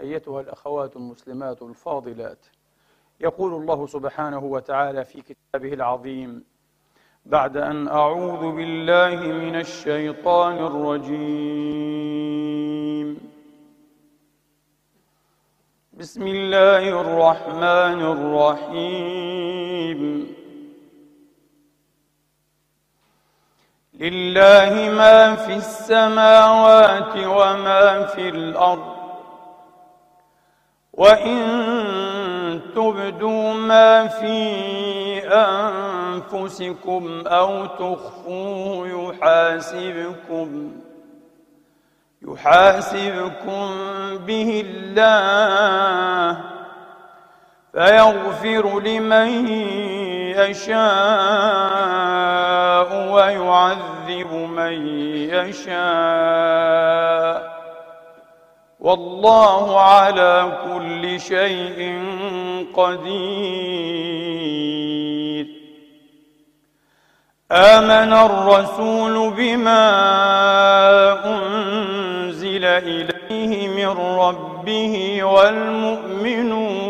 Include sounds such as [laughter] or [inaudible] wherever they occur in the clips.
أيتها الأخوات المسلمات الفاضلات. يقول الله سبحانه وتعالى في كتابه العظيم بعد أن أعوذ بالله من الشيطان الرجيم. بسم الله الرحمن الرحيم. لله ما في السماوات وما في الأرض وإن تبدوا ما في أنفسكم أو تخفوه يحاسبكم يحاسبكم به الله فيغفر لمن يشاء ويعذب من يشاء. والله على كل شيء قدير. آمن الرسول بما أنزل إليه من ربه والمؤمنون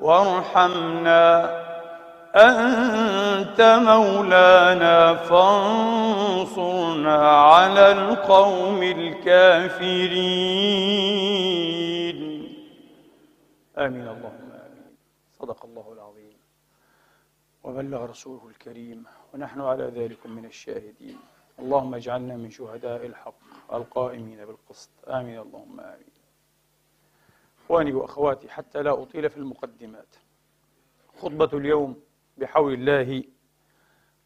وارحمنا أنت مولانا فانصرنا على القوم الكافرين. آمين. اللهم آمين. صدق الله العظيم. وبلغ رسوله الكريم. ونحن على ذلك من الشاهدين. اللهم اجعلنا من شهداء الحق القائمين بالقسط. آمين. اللهم آمين. إخواني وأخواتي حتى لا أطيل في المقدمات. خطبة اليوم بحول الله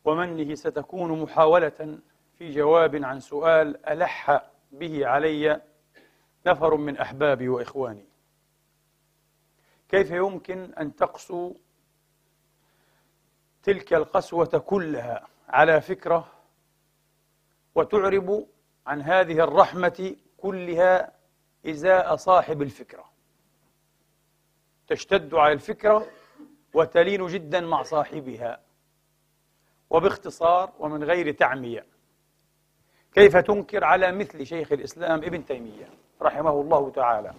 ومنه ستكون محاولة في جواب عن سؤال ألح به علي نفر من أحبابي وإخواني. كيف يمكن أن تقسو تلك القسوة كلها على فكرة وتعرب عن هذه الرحمة كلها إزاء صاحب الفكرة؟ تشتد على الفكرة وتلين جدا مع صاحبها. وباختصار ومن غير تعمية. كيف تنكر على مثل شيخ الإسلام ابن تيمية رحمه الله تعالى؟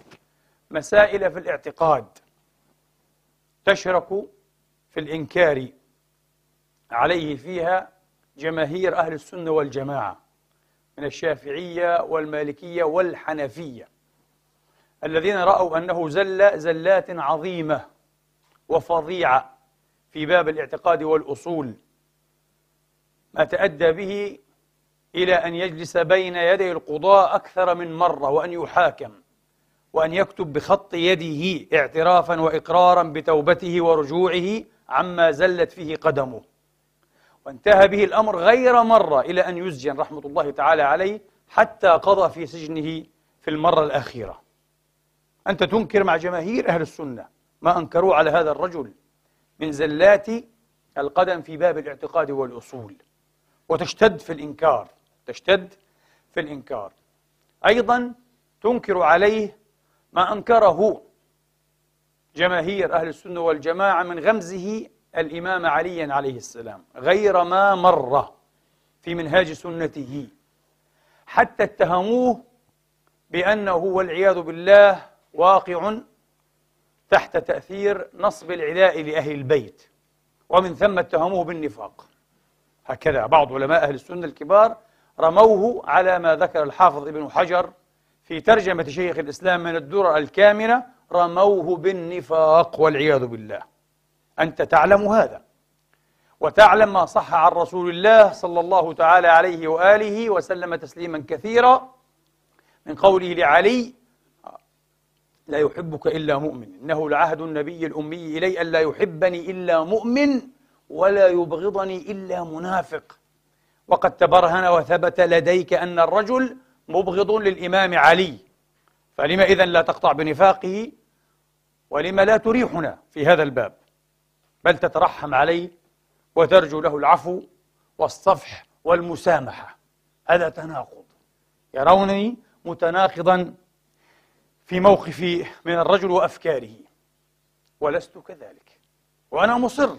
مسائل في الاعتقاد تشرك في الإنكار عليه فيها جماهير أهل السنة والجماعة من الشافعية والمالكية والحنفية. الذين رأوا أنه زل زلات عظيمة وفظيعة في باب الاعتقاد والأصول ما تأدى به إلى أن يجلس بين يدي القضاء أكثر من مرة وأن يحاكم وأن يكتب بخط يده اعترافا وإقرارا بتوبته ورجوعه عما زلت فيه قدمه. وانتهى به الأمر غير مرة إلى أن يسجن رحمة الله تعالى عليه حتى قضى في سجنه في المرة الأخيرة. أنت تنكر مع جماهير أهل السنة ما أنكروا على هذا الرجل من زلات القدم في باب الاعتقاد والأصول وتشتد في الإنكار تشتد في الإنكار. أيضا تنكر عليه ما أنكره جماهير أهل السنة والجماعة من غمزه الإمام عليا عليه السلام غير ما مر في منهاج سنته حتى اتهموه بأنه والعياذ بالله واقع تحت تأثير نصب العداء لأهل البيت ومن ثم اتهموه بالنفاق. هكذا بعض علماء أهل السنة الكبار رموه على ما ذكر الحافظ ابن حجر في ترجمة شيخ الإسلام من الدرر الكامنة رموه بالنفاق والعياذ بالله. أنت تعلم هذا وتعلم ما صح عن رسول الله صلى الله تعالى عليه وآله وسلم تسليما كثيرا من قوله لعلي لا يحبك إلا مؤمن. إنه لعهد النبي الأمي إلي أن لا يحبني إلا مؤمن ولا يبغضني إلا منافق. وقد تبرهن وثبت لديك أن الرجل مبغض للإمام علي. فلما إذن لا تقطع بنفاقه؟ ولما لا تريحنا في هذا الباب؟ بل تترحم عليه وترجو له العفو والصفح والمسامحة. هذا تناقض. يرونني متناقضا في موقفي من الرجل وأفكاره. ولست كذلك. وأنا مصر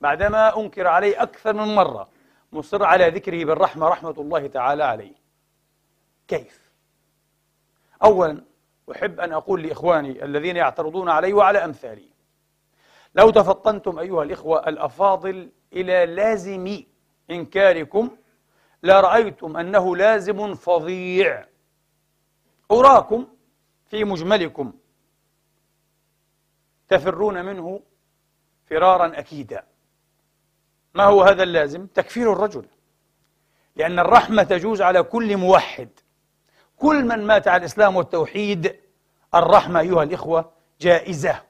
بعدما أنكر عليه أكثر من مرة. مصر على ذكره بالرحمة رحمة الله تعالى عليه. كيف؟ أولا أحب أن أقول لإخواني الذين يعترضون علي وعلى أمثالي. لو تفطنتم أيها الإخوة الأفاضل إلى لازم إنكاركم لرأيتم أنه لازم فظيع. أراكم في مجملكم تفرون منه فرارا أكيدا. ما هو هذا اللازم؟ تكفير الرجل. لأن الرحمة تجوز على كل موحد. كل من مات على الإسلام والتوحيد الرحمة أيها الإخوة جائزة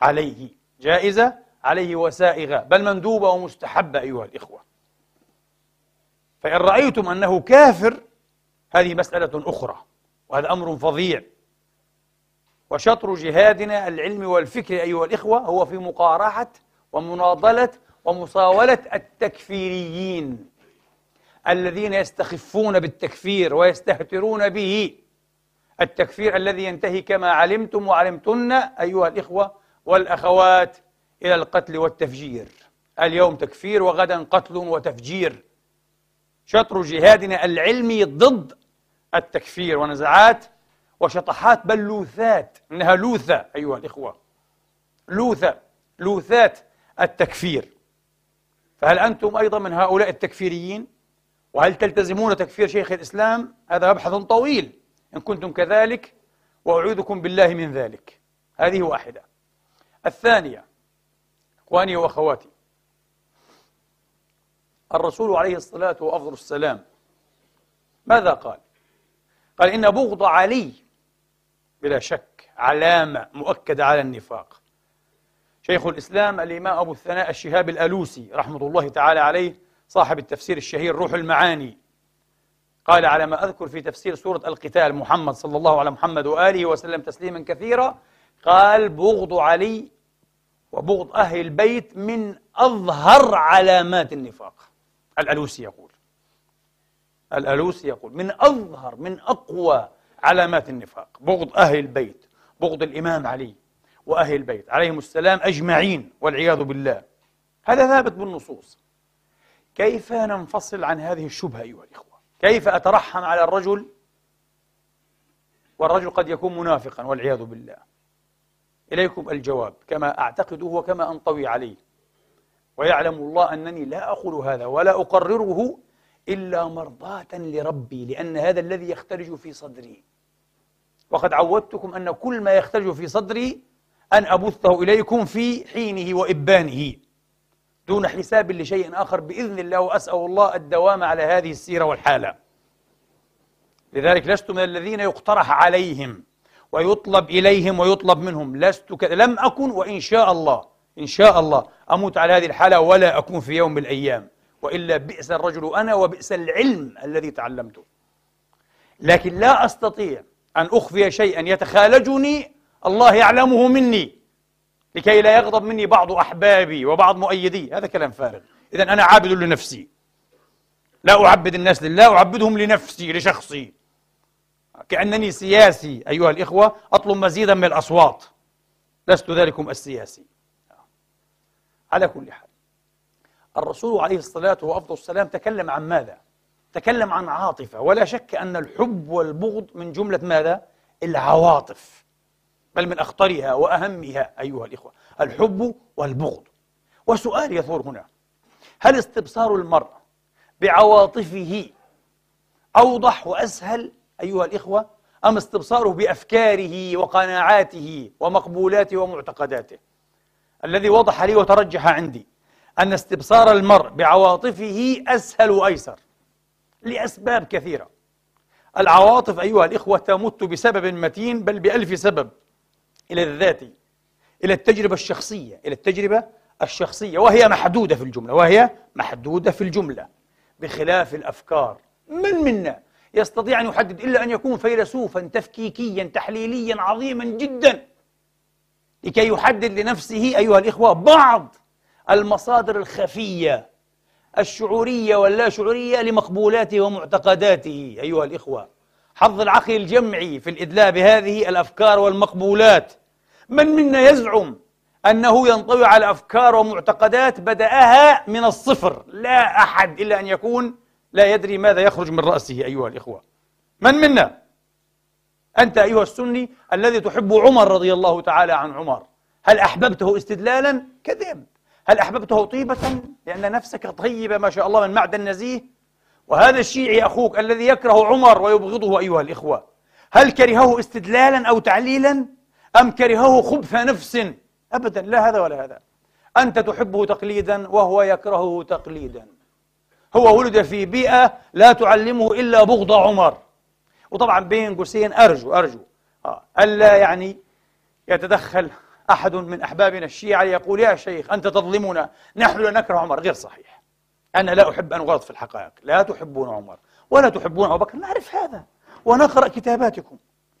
عليه. جائزة عليه وسائغة. بل مندوبة ومستحبة أيها الإخوة. فإن رأيتم أنه كافر هذه مسألة أخرى. وهذا أمر فظيع. وشطر جهادنا العلمي والفكري أيها الإخوة هو في مقارحة ومناضلة ومصاولة التكفيريين الذين يستخفون بالتكفير ويستهترون به. التكفير الذي ينتهي كما علمتم وعلمتن أيها الإخوة والأخوات إلى القتل والتفجير. اليوم تكفير وغدا قتل وتفجير. شطر جهادنا العلمي ضد التكفير ونزعات وشطحات بل لوثات إنها لوثة أيها الإخوة لوثة لوثات التكفير فهل أنتم أيضا من هؤلاء التكفيريين؟ وهل تلتزمون تكفير شيخ الإسلام؟ هذا مبحث طويل إن كنتم كذلك وأعوذكم بالله من ذلك هذه واحدة الثانية إخواني وأخواتي الرسول عليه الصلاة وأفضل السلام ماذا قال؟ قال إن بغض علي بلا شك علامة مؤكدة على النفاق. شيخ الإسلام الإمام أبو الثناء الشهاب الألوسي رحمة الله تعالى عليه صاحب التفسير الشهير روح المعاني قال على ما أذكر في تفسير سورة القتال محمد صلى الله على محمد وآله وسلم تسليما كثيرا قال بغض علي وبغض أهل البيت من أظهر علامات النفاق. الألوسي يقول الألوسي يقول من أظهر من أقوى علامات النفاق بغض أهل البيت بغض الإمام علي وأهل البيت عليهم السلام أجمعين والعياذ بالله. هذا ثابت بالنصوص. كيف ننفصل عن هذه الشبهة أيها الإخوة؟ كيف أترحم على الرجل والرجل قد يكون منافقا والعياذ بالله؟ إليكم الجواب كما أعتقده وكما أنطوي عليه. ويعلم الله أنني لا أقول هذا ولا أقرره إلا مرضاة لربي لأن هذا الذي يخترج في صدري. وقد عودتكم أن كل ما يخترج في صدري أن أبثه إليكم في حينه وإبانه. دون حساب لشيء آخر بإذن الله وأسأل الله الدوام على هذه السيرة والحالة. لذلك لست من الذين يقترح عليهم ويطلب إليهم ويطلب منهم. لست ك... لم أكن وإن شاء الله إن شاء الله أموت على هذه الحالة ولا أكون في يوم من الأيام. وإلا بئس الرجل أنا وبئس العلم الذي تعلمته. لكن لا أستطيع أن أخفي شيئا يتخالجني الله يعلمه مني لكي لا يغضب مني بعض أحبابي وبعض مؤيدي. هذا كلام فارغ. إذا أنا عابد لنفسي. لا أعبد الناس لله أعبدهم لنفسي لشخصي. كأنني سياسي أيها الإخوة أطلب مزيدا من الأصوات. لست ذلكم السياسي. على كل حال. الرسول عليه الصلاة وأفضل السلام تكلم عن ماذا؟ تكلم عن عاطفة ولا شك أن الحب والبغض من جملة ماذا؟ العواطف بل من أخطرها وأهمها أيها الإخوة الحب والبغض وسؤال يثور هنا هل استبصار المرء بعواطفه أوضح وأسهل أيها الإخوة أم استبصاره بأفكاره وقناعاته ومقبولاته ومعتقداته الذي وضح لي وترجح عندي أن استبصار المرء بعواطفه أسهل وأيسر لأسباب كثيرة. العواطف أيها الإخوة تمت بسبب متين بل بألف سبب إلى الذات إلى التجربة الشخصية إلى التجربة الشخصية وهي محدودة في الجملة وهي محدودة في الجملة بخلاف الأفكار. من منا يستطيع أن يحدد إلا أن يكون فيلسوفا تفكيكيا تحليليا عظيما جدا لكي يحدد لنفسه أيها الإخوة بعض المصادر الخفية الشعورية واللا شعورية لمقبولاته ومعتقداته أيها الإخوة. حظ العقل الجمعي في الإدلاء بهذه الأفكار والمقبولات. من منا يزعم أنه ينطوي على أفكار ومعتقدات بدأها من الصفر لا أحد إلا أن يكون لا يدري ماذا يخرج من رأسه أيها الإخوة. من منا؟ أنت أيها السني الذي تحب عمر رضي الله تعالى عن عمر. هل أحببته استدلالا؟ كذب. هل أحببته طيبة؟ لأن نفسك طيبة ما شاء الله من معدن نزيه وهذا الشيعي أخوك الذي يكره عمر ويبغضه أيها الإخوة هل كرهه استدلالا أو تعليلا؟ أم كرهه خبث نفس؟ أبدا لا هذا ولا هذا أنت تحبه تقليدا وهو يكرهه تقليدا هو ولد في بيئة لا تعلمه إلا بغض عمر وطبعا بين قوسين أرجو أرجو آه. ألا يعني يتدخل أحد من أحبابنا الشيعة يقول يا شيخ أنت تظلمنا نحن لا نكره عمر. غير صحيح. أنا لا أحب أن أغلط في الحقائق. لا تحبون عمر ولا تحبون أبو بكر. نعرف هذا ونقرأ كتاباتكم.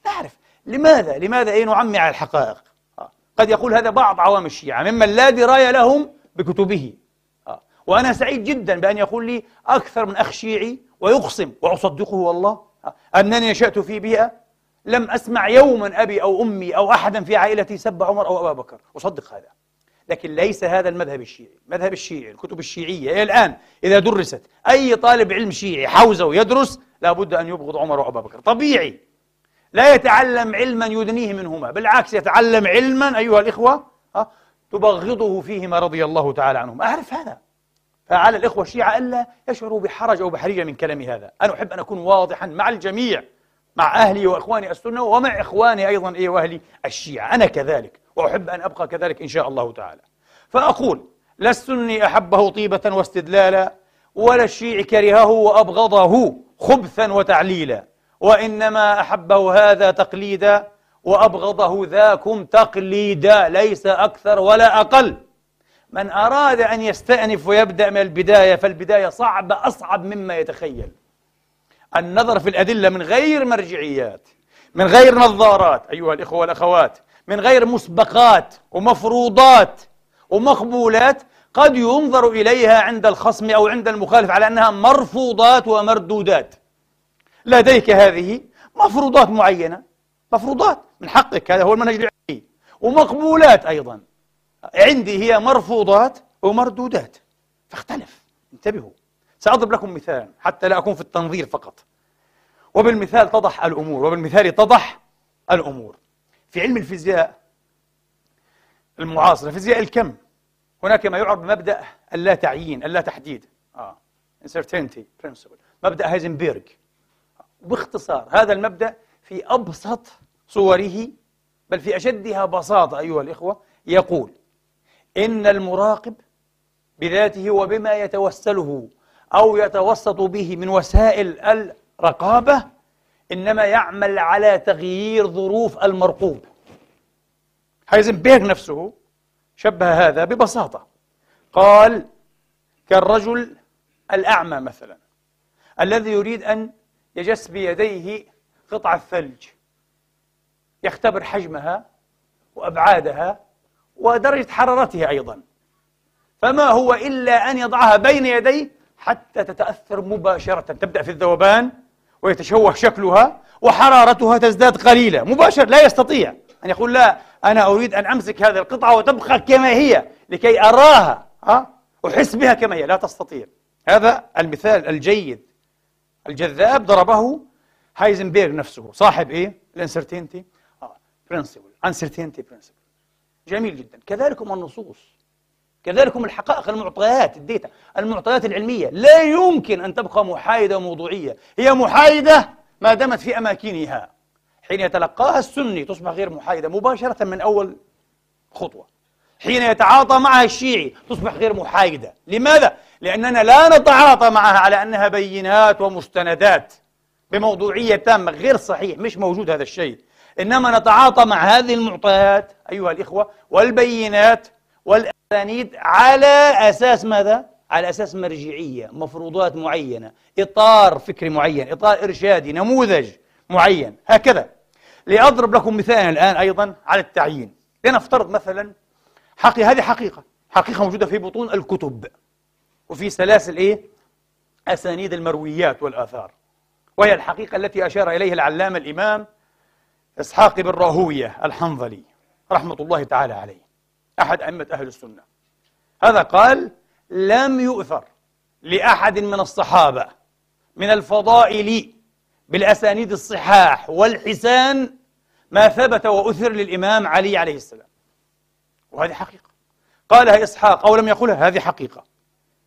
نعرف. لماذا؟ لماذا أي نعمي على الحقائق؟ آه. قد يقول هذا بعض عوام الشيعة ممن لا دراية لهم بكتبه. آه. وأنا سعيد جدا بأن يقول لي أكثر من أخ شيعي ويقسم وأصدقه والله. آه. أنني نشأت في بيئة لم أسمع يوما أبي أو أمي أو أحدا في عائلتي سب عمر أو أبا بكر. أصدق هذا. لكن ليس هذا المذهب الشيعي. المذهب الشيعي الكتب الشيعية إلى الآن إذا درست أي طالب علم شيعي حوزه يدرس لابد أن يبغض عمر وأبا بكر. طبيعي. لا يتعلم علما يدنيه منهما. بالعكس يتعلم علما أيها الإخوة تبغضه فيهما رضي الله تعالى عنهم. أعرف هذا. فعلى الإخوة الشيعة ألا يشعروا بحرج أو بحرية من كلامي هذا. أنا أحب أن أكون واضحا مع الجميع. مع أهلي وإخواني السنة ومع إخواني أيضا إيه وأهلي الشيعة. أنا كذلك وأحب أن أبقى كذلك إن شاء الله تعالى. فأقول لا السني أحبه طيبة واستدلالا ولا الشيعي كرهه وأبغضه خبثا وتعليلا. وإنما أحبه هذا تقليدا وأبغضه ذاكم تقليدا. ليس أكثر ولا أقل. من أراد أن يستأنف ويبدأ من البداية فالبداية صعبة أصعب مما يتخيل. النظر في الأدلة من غير مرجعيات من غير نظارات أيها الإخوة والأخوات من غير مسبقات ومفروضات ومقبولات قد ينظر إليها عند الخصم أو عند المخالف على أنها مرفوضات ومردودات. لديك هذه مفروضات معينة مفروضات من حقك هذا هو المنهج العلمي ومقبولات أيضا. عندي هي مرفوضات ومردودات. فاختلف انتبهوا. سأضرب لكم مثال حتى لا أكون في التنظير فقط. وبالمثال تضح الأمور وبالمثال تضح الأمور. في علم الفيزياء المعاصرة فيزياء الكم هناك ما يعرف بمبدأ اللا تعيين اللا تحديد آه. principle. مبدأ هايزنبرغ باختصار هذا المبدأ في أبسط صوره بل في أشدها بساطة أيها الإخوة يقول إن المراقب بذاته وبما يتوسله أو يتوسط به من وسائل الرقابة إنما يعمل على تغيير ظروف المرقوب. هايزنبرغ نفسه شبه هذا ببساطة. قال كالرجل الأعمى مثلا الذي يريد أن يجس بيديه قطعة ثلج يختبر حجمها وأبعادها ودرجة حرارتها أيضا. فما هو إلا أن يضعها بين يديه حتى تتأثر مباشرة تبدأ في الذوبان ويتشوه شكلها وحرارتها تزداد قليلة مباشر لا يستطيع أن يقول لا أنا أريد أن أمسك هذه القطعة وتبقى كما هي لكي أراها ها؟ أحس بها كما هي لا تستطيع. هذا المثال الجيد. الجذاب ضربه هايزنبرغ نفسه صاحب إيه؟ ال uncertainty؟ principle uncertainty principle جميل جدا. كذلكم النصوص. كذلكم الحقائق المعطيات الديتا المعطيات العلمية. لا يمكن أن تبقى محايدة وموضوعية هي محايدة ما دامت في أماكنها. حين يتلقاها السني تصبح غير محايدة مباشرة من أول خطوة. حين يتعاطى معها الشيعي تصبح غير محايدة. لماذا؟ لأننا لا نتعاطى معها على أنها بينات ومستندات بموضوعية تامة غير صحيح مش موجود هذا الشيء. إنما نتعاطى مع هذه المعطيات أيها الإخوة والبينات والأسانيد على أساس ماذا؟ على أساس مرجعية مفروضات معينة إطار فكري معين إطار إرشادي نموذج معين هكذا لأضرب لكم مثالا الآن أيضا على التعيين لنفترض مثلا حقي هذه حقيقة حقيقة موجودة في بطون الكتب وفي سلاسل إيه؟ أسانيد المرويات والآثار وهي الحقيقة التي أشار إليها العلامة الإمام إسحاق بن راهوية الحنظلي رحمة الله تعالى عليه أحد أئمة أهل السنة. هذا قال لم يؤثر لأحد من الصحابة من الفضائل بالأسانيد الصحاح والحسان ما ثبت وأثر للإمام علي عليه السلام. وهذه حقيقة. قالها إسحاق أو لم يقولها هذه حقيقة.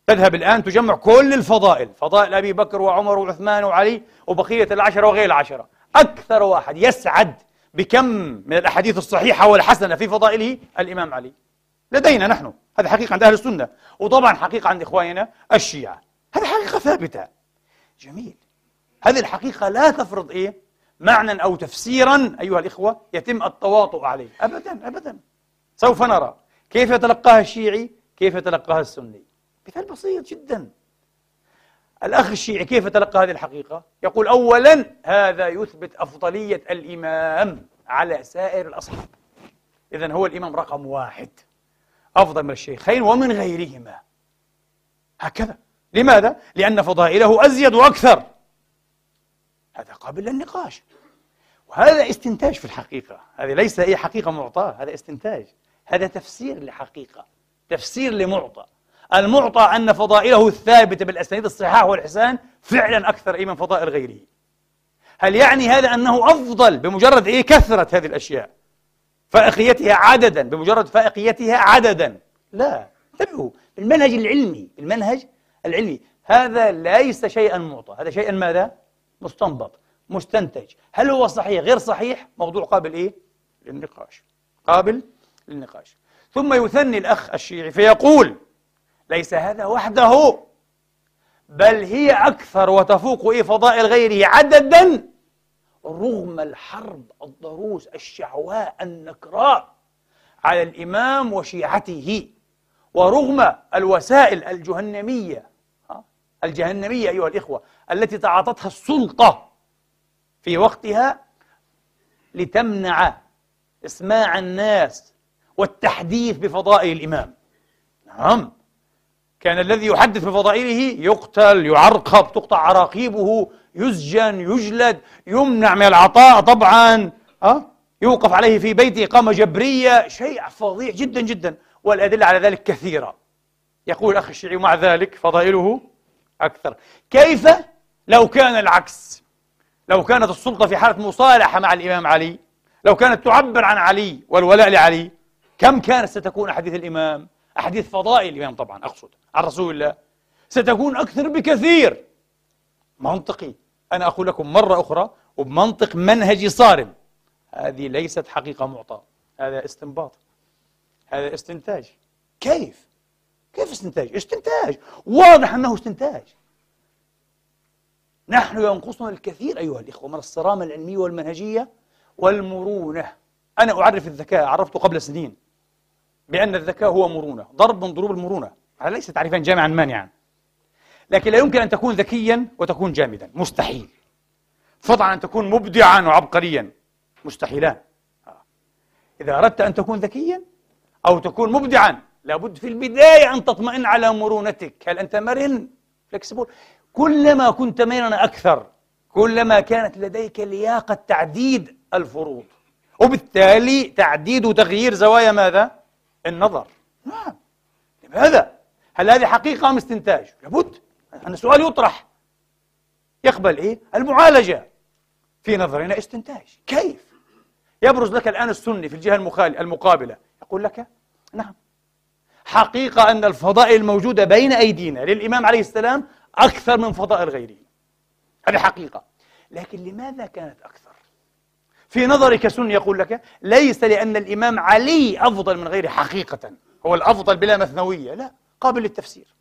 تذهب الآن تجمع كل الفضائل فضائل أبي بكر وعمر وعثمان وعلي وبقية العشرة وغير العشرة. أكثر واحد يسعد بكم من الأحاديث الصحيحة والحسنة في فضائله الإمام علي. لدينا نحن. هذه حقيقة عند أهل السنة. وطبعا حقيقة عند إخواننا الشيعة. هذه حقيقة ثابتة. جميل. هذه الحقيقة لا تفرض إيه؟ معنى أو تفسيرا أيها الإخوة يتم التواطؤ عليه. أبدا أبدا. سوف نرى كيف يتلقاها الشيعي كيف يتلقاها السني. مثال بسيط جدا. الأخ الشيعي كيف تلقى هذه الحقيقة؟ يقول أولا هذا يثبت أفضلية الإمام على سائر الأصحاب. إذا هو الإمام رقم واحد أفضل من الشيخين ومن غيرهما. هكذا. لماذا؟ لأن فضائله أزيد وأكثر. هذا قابل للنقاش. وهذا استنتاج في الحقيقة. هذه ليس أي حقيقة معطاة هذا استنتاج. هذا تفسير لحقيقة تفسير لمعطى. المعطى أن فضائله الثابتة بالأسانيد الصحاح والحسان فعلا أكثر أي من فضائل غيره. هل يعني هذا أنه أفضل بمجرد إيه كثرة هذه الأشياء؟ فائقيتها عددا بمجرد فائقيتها عددا. لا انتبهوا المنهج العلمي المنهج العلمي. هذا ليس شيئا معطى هذا شيئا ماذا؟ مستنبط مستنتج. هل هو صحيح؟ غير صحيح موضوع قابل إيه؟ للنقاش قابل للنقاش. ثم يثني الأخ الشيعي فيقول ليس هذا وحده. بل هي أكثر وتفوق إيه فضائل غيره عددا رغم الحرب الضروس الشعواء النكراء على الإمام وشيعته ورغم الوسائل الجهنمية الجهنمية أيها الإخوة التي تعاطتها السلطة في وقتها لتمنع إسماع الناس والتحديث بفضائل الإمام. نعم. كان الذي يحدث بفضائله يقتل يعرقب تقطع عراقيبه يسجن يجلد يمنع من العطاء طبعا أه؟ يوقف عليه في بيته إقامة جبرية شيء فظيع جدا جدا والأدلة على ذلك كثيرة. يقول الأخ الشيعي مع ذلك فضائله أكثر. كيف؟ لو كان العكس. لو كانت السلطة في حالة مصالحة مع الإمام علي لو كانت تعبر عن علي والولاء لعلي كم كانت ستكون أحاديث الإمام؟ أحاديث فضائل الإمام طبعا أقصد. عن رسول الله. ستكون أكثر بكثير. منطقي. أنا أقول لكم مرة أخرى وبمنطق منهجي صارم. هذه ليست حقيقة معطاة هذا استنباط. هذا استنتاج. كيف؟ كيف استنتاج؟ استنتاج. واضح أنه استنتاج. نحن ينقصنا الكثير أيها الإخوة من الصرامة العلمية والمنهجية والمرونة. أنا أعرف الذكاء عرفته قبل سنين. بأن الذكاء هو مرونة ضرب من ضروب المرونة. هذا ليس تعريفا جامعا مانعا لكن لا يمكن أن تكون ذكيا وتكون جامدا. مستحيل. فضلا أن تكون مبدعا وعبقريا. مستحيلان. إذا أردت أن تكون ذكيا أو تكون مبدعا لابد في البداية أن تطمئن على مرونتك. هل أنت مرن؟ فلكسبول كلما كنت مرنا أكثر كلما كانت لديك لياقة تعديد الفروض. وبالتالي تعديد وتغيير زوايا ماذا؟ النظر نعم لماذا؟ هل هذه حقيقة أم استنتاج؟ لابد أن السؤال يطرح يقبل إيه؟ المعالجة في نظرنا استنتاج كيف؟ يبرز لك الآن السني في الجهة المقابلة يقول لك نعم حقيقة أن الفضائل الموجودة بين أيدينا للإمام عليه السلام أكثر من فضائل غيره هذه حقيقة لكن لماذا كانت أكثر؟ في نظري كسني يقول لك ليس لأن الإمام علي أفضل من غيره حقيقة. هو الأفضل بلا مثنوية. لا قابل للتفسير.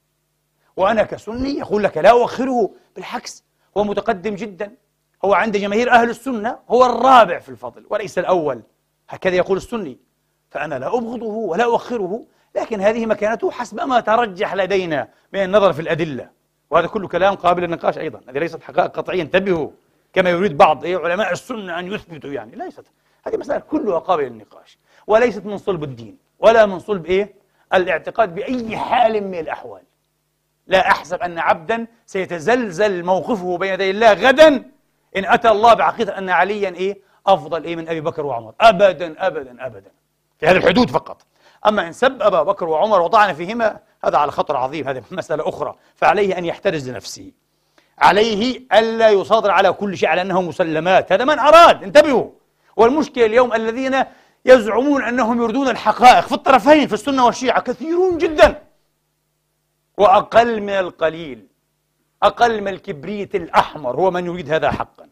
وأنا كسني يقول لك لا أؤخره بالعكس هو متقدم جدا. هو عند جماهير أهل السنة هو الرابع في الفضل وليس الأول. هكذا يقول السني. فأنا لا أبغضه ولا أؤخره لكن هذه مكانته حسب ما ترجح لدينا من النظر في الأدلة. وهذا كله كلام قابل للنقاش أيضا. هذه ليست حقائق قطعية. انتبهوا. كما يريد بعض إيه علماء السنة أن يثبتوا يعني. ليست. هذه مسألة كلها قابلة للنقاش. وليست من صلب الدين. ولا من صلب إيه؟ الاعتقاد بأي حال من الأحوال. لا أحسب أن عبدا سيتزلزل موقفه بين يدي الله غدا إن أتى الله بعقيدة أن عليا إيه؟ أفضل إيه من أبي بكر وعمر. أبدا أبدا أبدا. في هذه الحدود فقط. أما إن سب أبا بكر وعمر وطعن فيهما هذا على خطر عظيم. هذه مسألة أخرى. فعليه أن يحترز لنفسه عليه ألا يصادر على كل شيء على أنه مسلمات. هذا من أراد. انتبهوا. والمشكلة اليوم الذين يزعمون أنهم يريدون الحقائق في الطرفين في السنة والشيعة كثيرون جدا. وأقل من القليل أقل من الكبريت الأحمر هو من يريد هذا حقا.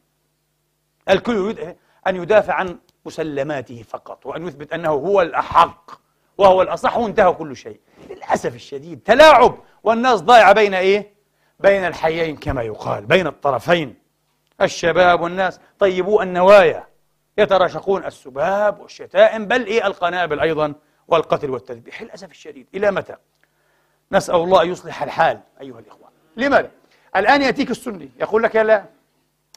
الكل يريد أن يدافع عن مسلماته فقط وأن يثبت أنه هو الأحق وهو الأصح وانتهى كل شيء. للأسف الشديد تلاعب والناس ضايعة بين إيه؟ بين الحيين كما يقال بين الطرفين. الشباب والناس طيبوا النوايا. يتراشقون السباب والشتائم بل إيه القنابل أيضا والقتل والتذبيح. للأسف الشديد إلى متى؟ نسأل الله أن يصلح الحال أيها الإخوان لماذا؟ الآن يأتيك السني يقول لك لا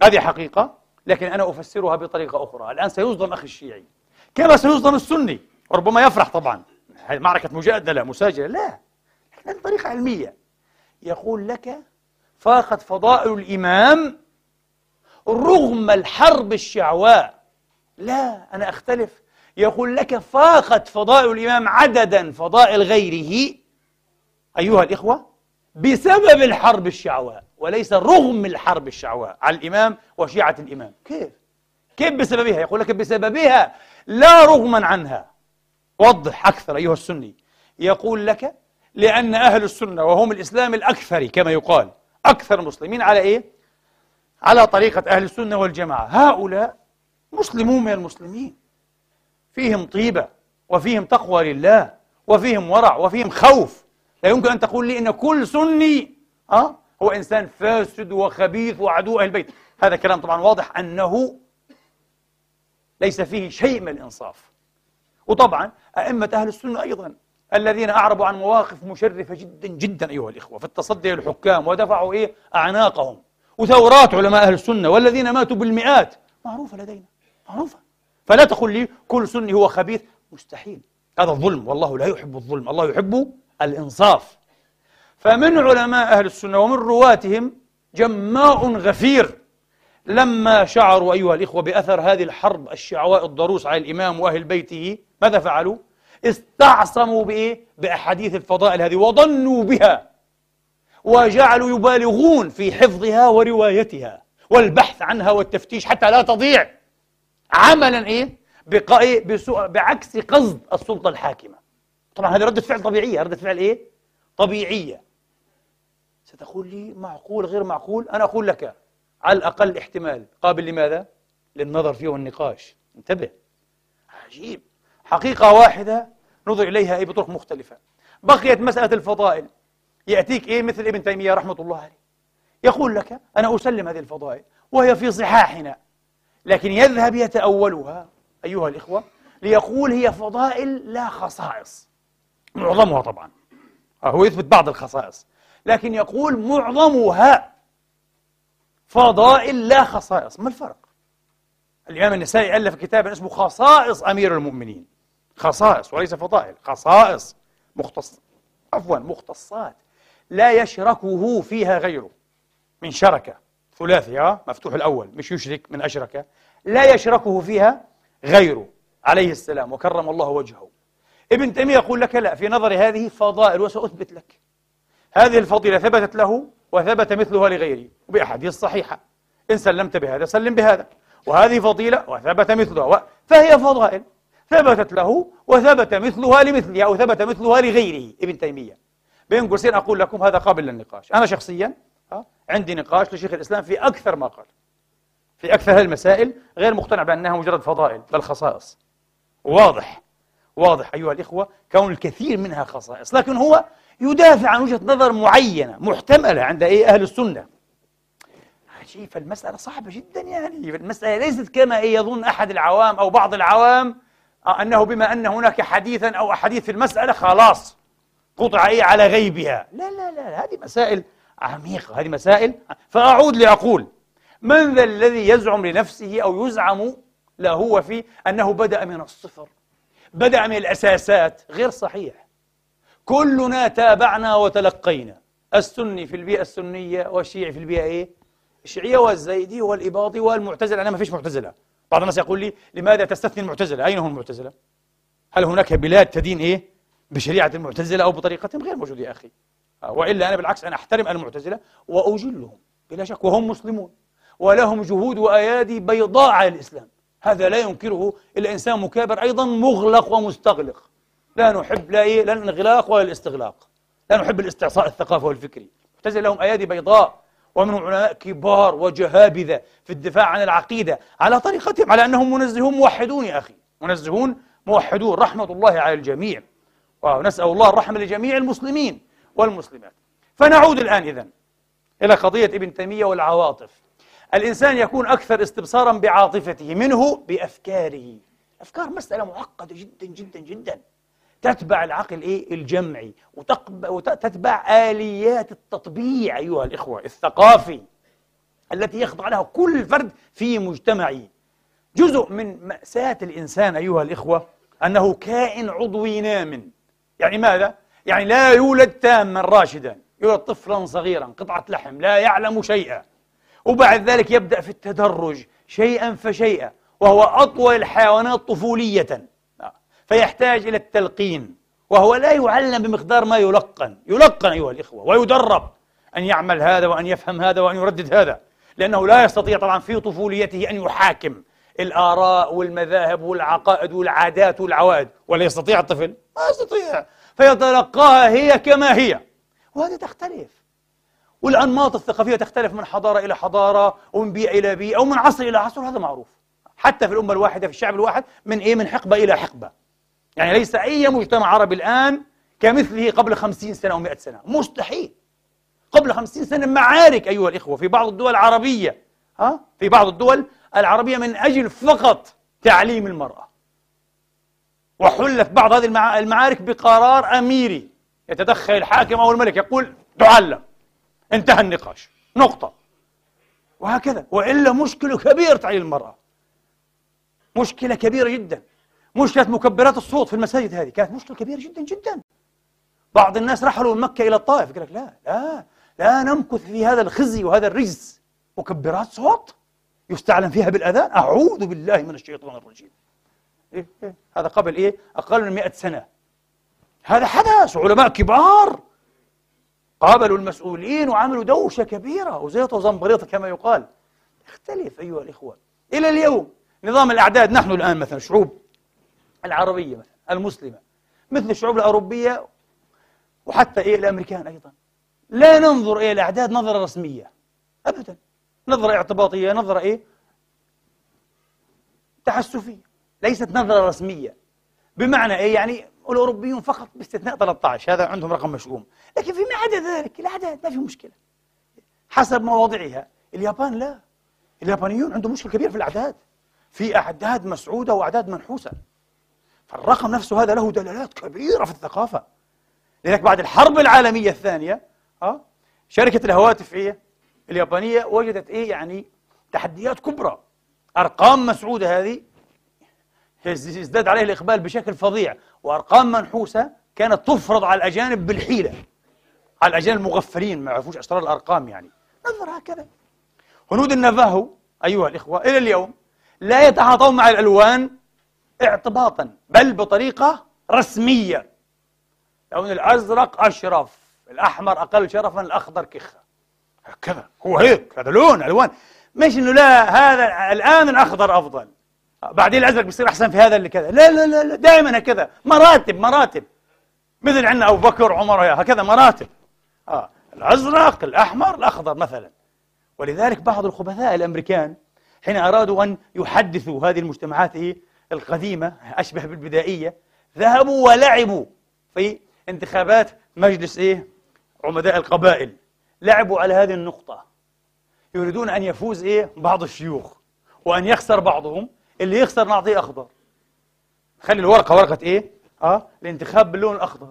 هذه حقيقة لكن أنا أفسرها بطريقة أخرى. الآن سيصدم أخي الشيعي. كما سيصدم السني؟ وربما يفرح طبعا. هذه معركة مجادلة مساجلة لا. لكن طريقة علمية. يقول لك فاقت فضائل الإمام رغم الحرب الشعواء. لا أنا أختلف. يقول لك فاقت فضائل الإمام عددا فضائل غيره. أيها الإخوة بسبب الحرب الشعواء وليس رغم الحرب الشعواء على الإمام وشيعة الإمام. كيف؟ كيف بسببها؟ يقول لك بسببها لا رغما عنها. وضح أكثر أيها السني. يقول لك لأن أهل السنة وهم الإسلام الأكثر كما يقال. أكثر المسلمين على إيه؟ على طريقة أهل السنة والجماعة. هؤلاء مسلمون من المسلمين. فيهم طيبة وفيهم تقوى لله وفيهم ورع وفيهم خوف. لا يمكن أن تقول لي أن كل سني أه؟ هو إنسان فاسد وخبيث وعدو أهل البيت. هذا كلام طبعا واضح أنه ليس فيه شيء من الإنصاف. وطبعا أئمة أهل السنة أيضا الذين أعربوا عن مواقف مشرفة جدا جدا أيها الإخوة. في التصدي للحكام ودفعوا إيه؟ أعناقهم. وثورات علماء أهل السنة والذين ماتوا بالمئات. معروفة لدينا. معروفة. فلا تقل لي كل سني هو خبيث. مستحيل. هذا الظلم. والله لا يحب الظلم. الله يحب الإنصاف. فمن علماء أهل السنة ومن رواتهم جماء غفير. لما شعروا أيها الإخوة بأثر هذه الحرب الشعواء الضروس على الإمام وأهل بيته ماذا فعلوا؟ استعصموا بإيه؟ بأحاديث الفضائل هذه وظنوا بها وجعلوا يبالغون في حفظها وروايتها والبحث عنها والتفتيش حتى لا تضيع. عملا إيه؟ بقاء بسوء بعكس قصد السلطة الحاكمة. طبعا هذه ردة فعل طبيعية. ردة فعل إيه؟ طبيعية. ستقول لي معقول غير معقول؟ أنا أقول لك على الأقل احتمال. قابل لماذا؟ للنظر فيه والنقاش. انتبه. عجيب. حقيقة واحدة نظر إليها أي بطرق مختلفة. بقيت مسألة الفضائل. يأتيك إيه مثل ابن تيمية رحمة الله عليه. يقول لك أنا أسلم هذه الفضائل وهي في صحاحنا. لكن يذهب يتأولها أيها الإخوة ليقول هي فضائل لا خصائص. معظمها طبعا. هو يثبت بعض الخصائص. لكن يقول معظمها فضائل لا خصائص. ما الفرق؟ الإمام النسائي ألف كتابا اسمه خصائص أمير المؤمنين. خصائص وليس فضائل خصائص مختص عفوا مختصات لا يشركه فيها غيره من شركة ثلاثي ها مفتوح الأول مش يشرك من أشرك لا يشركه فيها غيره عليه السلام وكرم الله وجهه. ابن تيمية يقول لك لا في نظري هذه فضائل وسأثبت لك. هذه الفضيلة ثبتت له وثبت مثلها لغيره وبأحاديث صحيحة. إن سلمت بهذا سلم بهذا. وهذه فضيلة وثبت مثلها فهي فضائل. ثبتت له وثبت مثلها لمثلها أو ثبت مثلها لغيره ابن تيمية. بين قوسين أقول لكم هذا قابل للنقاش. أنا شخصيا عندي نقاش لشيخ الإسلام في أكثر ما قال. في أكثر هذه المسائل غير مقتنع بأنها مجرد فضائل بل خصائص. واضح واضح أيها الإخوة كون الكثير منها خصائص. لكن هو يدافع عن وجهة نظر معينة محتملة عند أي أهل السنة. عجيب فالمسألة صعبة جدا يعني. المسألة ليست كما يظن أحد العوام أو بعض العوام. أنه بما أن هناك حديثا أو أحاديث في المسألة خلاص قطع إيه على غيبها. لا لا لا هذه مسائل عميقة هذه مسائل. فأعود لأقول من ذا الذي يزعم لنفسه أو يزعم له هو فيه أنه بدأ من الصفر بدأ من الأساسات؟ غير صحيح. كلنا تابعنا وتلقينا. السني في البيئة السنية والشيعي في البيئة إيه؟ الشيعية والزيدي والإباضي والمعتزلة. أنا ما فيش معتزلة. بعض الناس يقول لي لماذا تستثني المعتزلة؟ أين هم المعتزلة؟ هل هناك بلاد تدين إيه؟ بشريعة المعتزلة أو بطريقتهم غير موجود يا أخي. آه، وإلا أنا بالعكس أنا أحترم المعتزلة وأجلهم بلا شك وهم مسلمون. ولهم جهود وأيادي بيضاء على الإسلام. هذا لا ينكره إلا إنسان مكابر أيضا مغلق ومستغلق. لا نحب لا إيه لا الانغلاق ولا الاستغلاق. لا نحب الاستعصاء الثقافي والفكري. المعتزلة لهم أيادي بيضاء. ومنهم علماء كبار وجهابذة في الدفاع عن العقيدة. على طريقتهم على أنهم منزهون موحدون يا أخي. منزهون موحدون رحمة الله على الجميع. ونسأل الله الرحمة لجميع المسلمين والمسلمات. فنعود الآن إذن إلى قضية ابن تيمية والعواطف. الإنسان يكون أكثر استبصارا بعاطفته منه بأفكاره. أفكار مسألة معقدة جدا جدا جدا. تتبع العقل إيه؟ الجمعي وتتبع آليات التطبيع أيها الإخوة الثقافي التي يخضع لها كل فرد في مجتمعه جزء من مأساة الإنسان أيها الإخوة أنه كائن عضوي نام. يعني ماذا؟ يعني لا يولد تاما راشدا. يولد طفلا صغيرا قطعة لحم لا يعلم شيئا. وبعد ذلك يبدأ في التدرج شيئا فشيئا وهو أطول الحيوانات طفولية. فيحتاج إلى التلقين وهو لا يعلم بمقدار ما يلقن. يلقن أيها الإخوة ويدرب أن يعمل هذا وأن يفهم هذا وأن يردد هذا لأنه لا يستطيع طبعا في طفوليته أن يحاكم الآراء والمذاهب والعقائد والعادات والعوائد ولا يستطيع الطفل؟ ما يستطيع. فيتلقاها هي كما هي. وهذه تختلف. والأنماط الثقافية تختلف من حضارة إلى حضارة ومن بيئة إلى بيئة ومن عصر إلى عصر هذا معروف. حتى في الأمة الواحدة في الشعب الواحد من إيه؟ من حقبة إلى حقبة. يعني ليس أي مجتمع عربي الآن كمثله قبل خمسين سنة أو مئة سنة. مستحيل. قبل خمسين سنة معارك أيها الإخوة في بعض الدول العربية. ها؟ في بعض الدول العربية من أجل فقط تعليم المرأة. وحلت بعض هذه المعارك بقرار أميري. يتدخل الحاكم أو الملك يقول تعلم. انتهى النقاش. نقطة. وهكذا. وإلا مشكلة كبيرة تعليم المرأة. مشكلة كبيرة جدا. مشكلة مكبرات الصوت في المساجد هذه كانت مشكلة كبيرة جدا جدا. بعض الناس رحلوا من مكة إلى الطائف يقول لك لا لا لا نمكث في هذا الخزي وهذا الرجس مكبرات صوت يستعلم فيها بالأذان؟ أعوذ بالله من الشيطان الرجيم. إيه إيه هذا قبل إيه؟ أقل من مئة سنة. هذا حدث علماء كبار قابلوا المسؤولين وعملوا دوشة كبيرة وزيطة وزنبريطة كما يقال. يختلف أيها الإخوة. إلى اليوم نظام الأعداد نحن الآن مثلا شعوب العربية مثلا المسلمة مثل الشعوب الأوروبية وحتى إيه الأمريكان أيضا. لا ننظر إلى الأعداد نظرة رسمية أبدا. نظرة اعتباطية نظرة إيه؟ تحسفية. ليست نظرة رسمية. بمعنى إيه؟ يعني الأوروبيون فقط باستثناء 13 هذا عندهم رقم مشؤوم. لكن فيما عدا ذلك الأعداد ما في مشكلة. حسب مواضعها اليابان لا. اليابانيون عندهم مشكلة كبيرة في الأعداد. في أعداد مسعودة وأعداد منحوسة. فالرقم نفسه هذا له دلالات كبيرة في الثقافة. لذلك بعد الحرب العالمية الثانية أه شركة الهواتف إيه اليابانية وجدت إيه يعني تحديات كبرى. أرقام مسعودة هذه ازداد عليه الإقبال بشكل فظيع وأرقام منحوسة كانت تفرض على الأجانب بالحيلة. على الأجانب المغفلين ما يعرفوش أسرار الأرقام يعني. نظر هكذا. هنود النافاهو أيها الإخوة إلى اليوم لا يتعاطون مع الألوان اعتباطا بل بطريقة رسمية. اللون الأزرق أشرف الأحمر أقل شرفا الأخضر كخة. هكذا. هو هيك. هذا لون ألوان مش إنه لا هذا الآن الأخضر أفضل. بعدين الأزرق بيصير أحسن في هذا اللي كذا. لا لا لا, لا دائما هكذا. مراتب مراتب. مثل عندنا أبو بكر وعمر هكذا مراتب. آه. الأزرق الأحمر الأخضر مثلا. ولذلك بعض الخبثاء الأمريكان حين أرادوا أن يحدثوا هذه المجتمعات إيه؟ القديمة أشبه بالبدائية. ذهبوا ولعبوا في انتخابات مجلس إيه؟ عمداء القبائل. لعبوا على هذه النقطة. يريدون أن يفوز إيه؟ بعض الشيوخ وأن يخسر بعضهم. اللي يخسر نعطيه أخضر. خلي الورقة ورقة إيه؟ آه الانتخاب باللون الأخضر.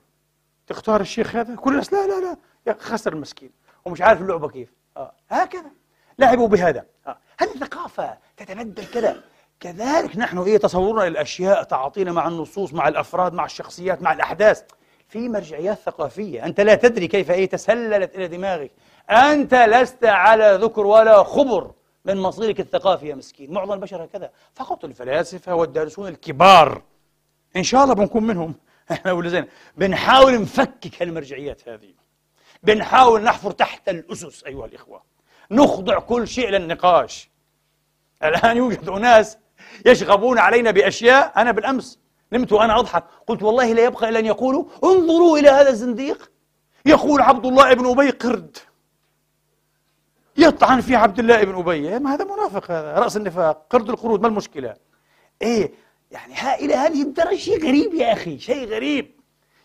تختار الشيخ هذا؟ كل الناس لا لا لا. يا خسر المسكين. ومش عارف اللعبة كيف. آه هكذا. لعبوا بهذا. آه. هذه ثقافة تتبدل كذا. كذلك نحن إيه تصورنا للأشياء تعاطينا مع النصوص مع الأفراد مع الشخصيات مع الأحداث. في مرجعيات ثقافية. أنت لا تدري كيف إيه تسللت إلى دماغك. أنت لست على ذكر ولا خبر من مصيرك الثقافي يا مسكين. معظم البشر هكذا. فقط الفلاسفة والدارسون الكبار. إن شاء الله بنكون منهم. [laughs] إحنا ولا زين بنحاول نفكك هالمرجعيات هذه. بنحاول نحفر تحت الأسس أيها الإخوة. نخضع كل شيء للنقاش. الآن يوجد أناس يشغبون علينا بأشياء. أنا بالأمس نمت وأنا أضحك. قلت والله لا يبقى إلا أن يقولوا انظروا إلى هذا الزنديق. يقول عبد الله بن أبي قرد. يطعن في عبد الله بن أبي. ما هذا منافق هذا رأس النفاق قرد القرود ما المشكلة؟ إيه يعني ها إلى هذه الدرجة شيء غريب يا أخي شيء غريب.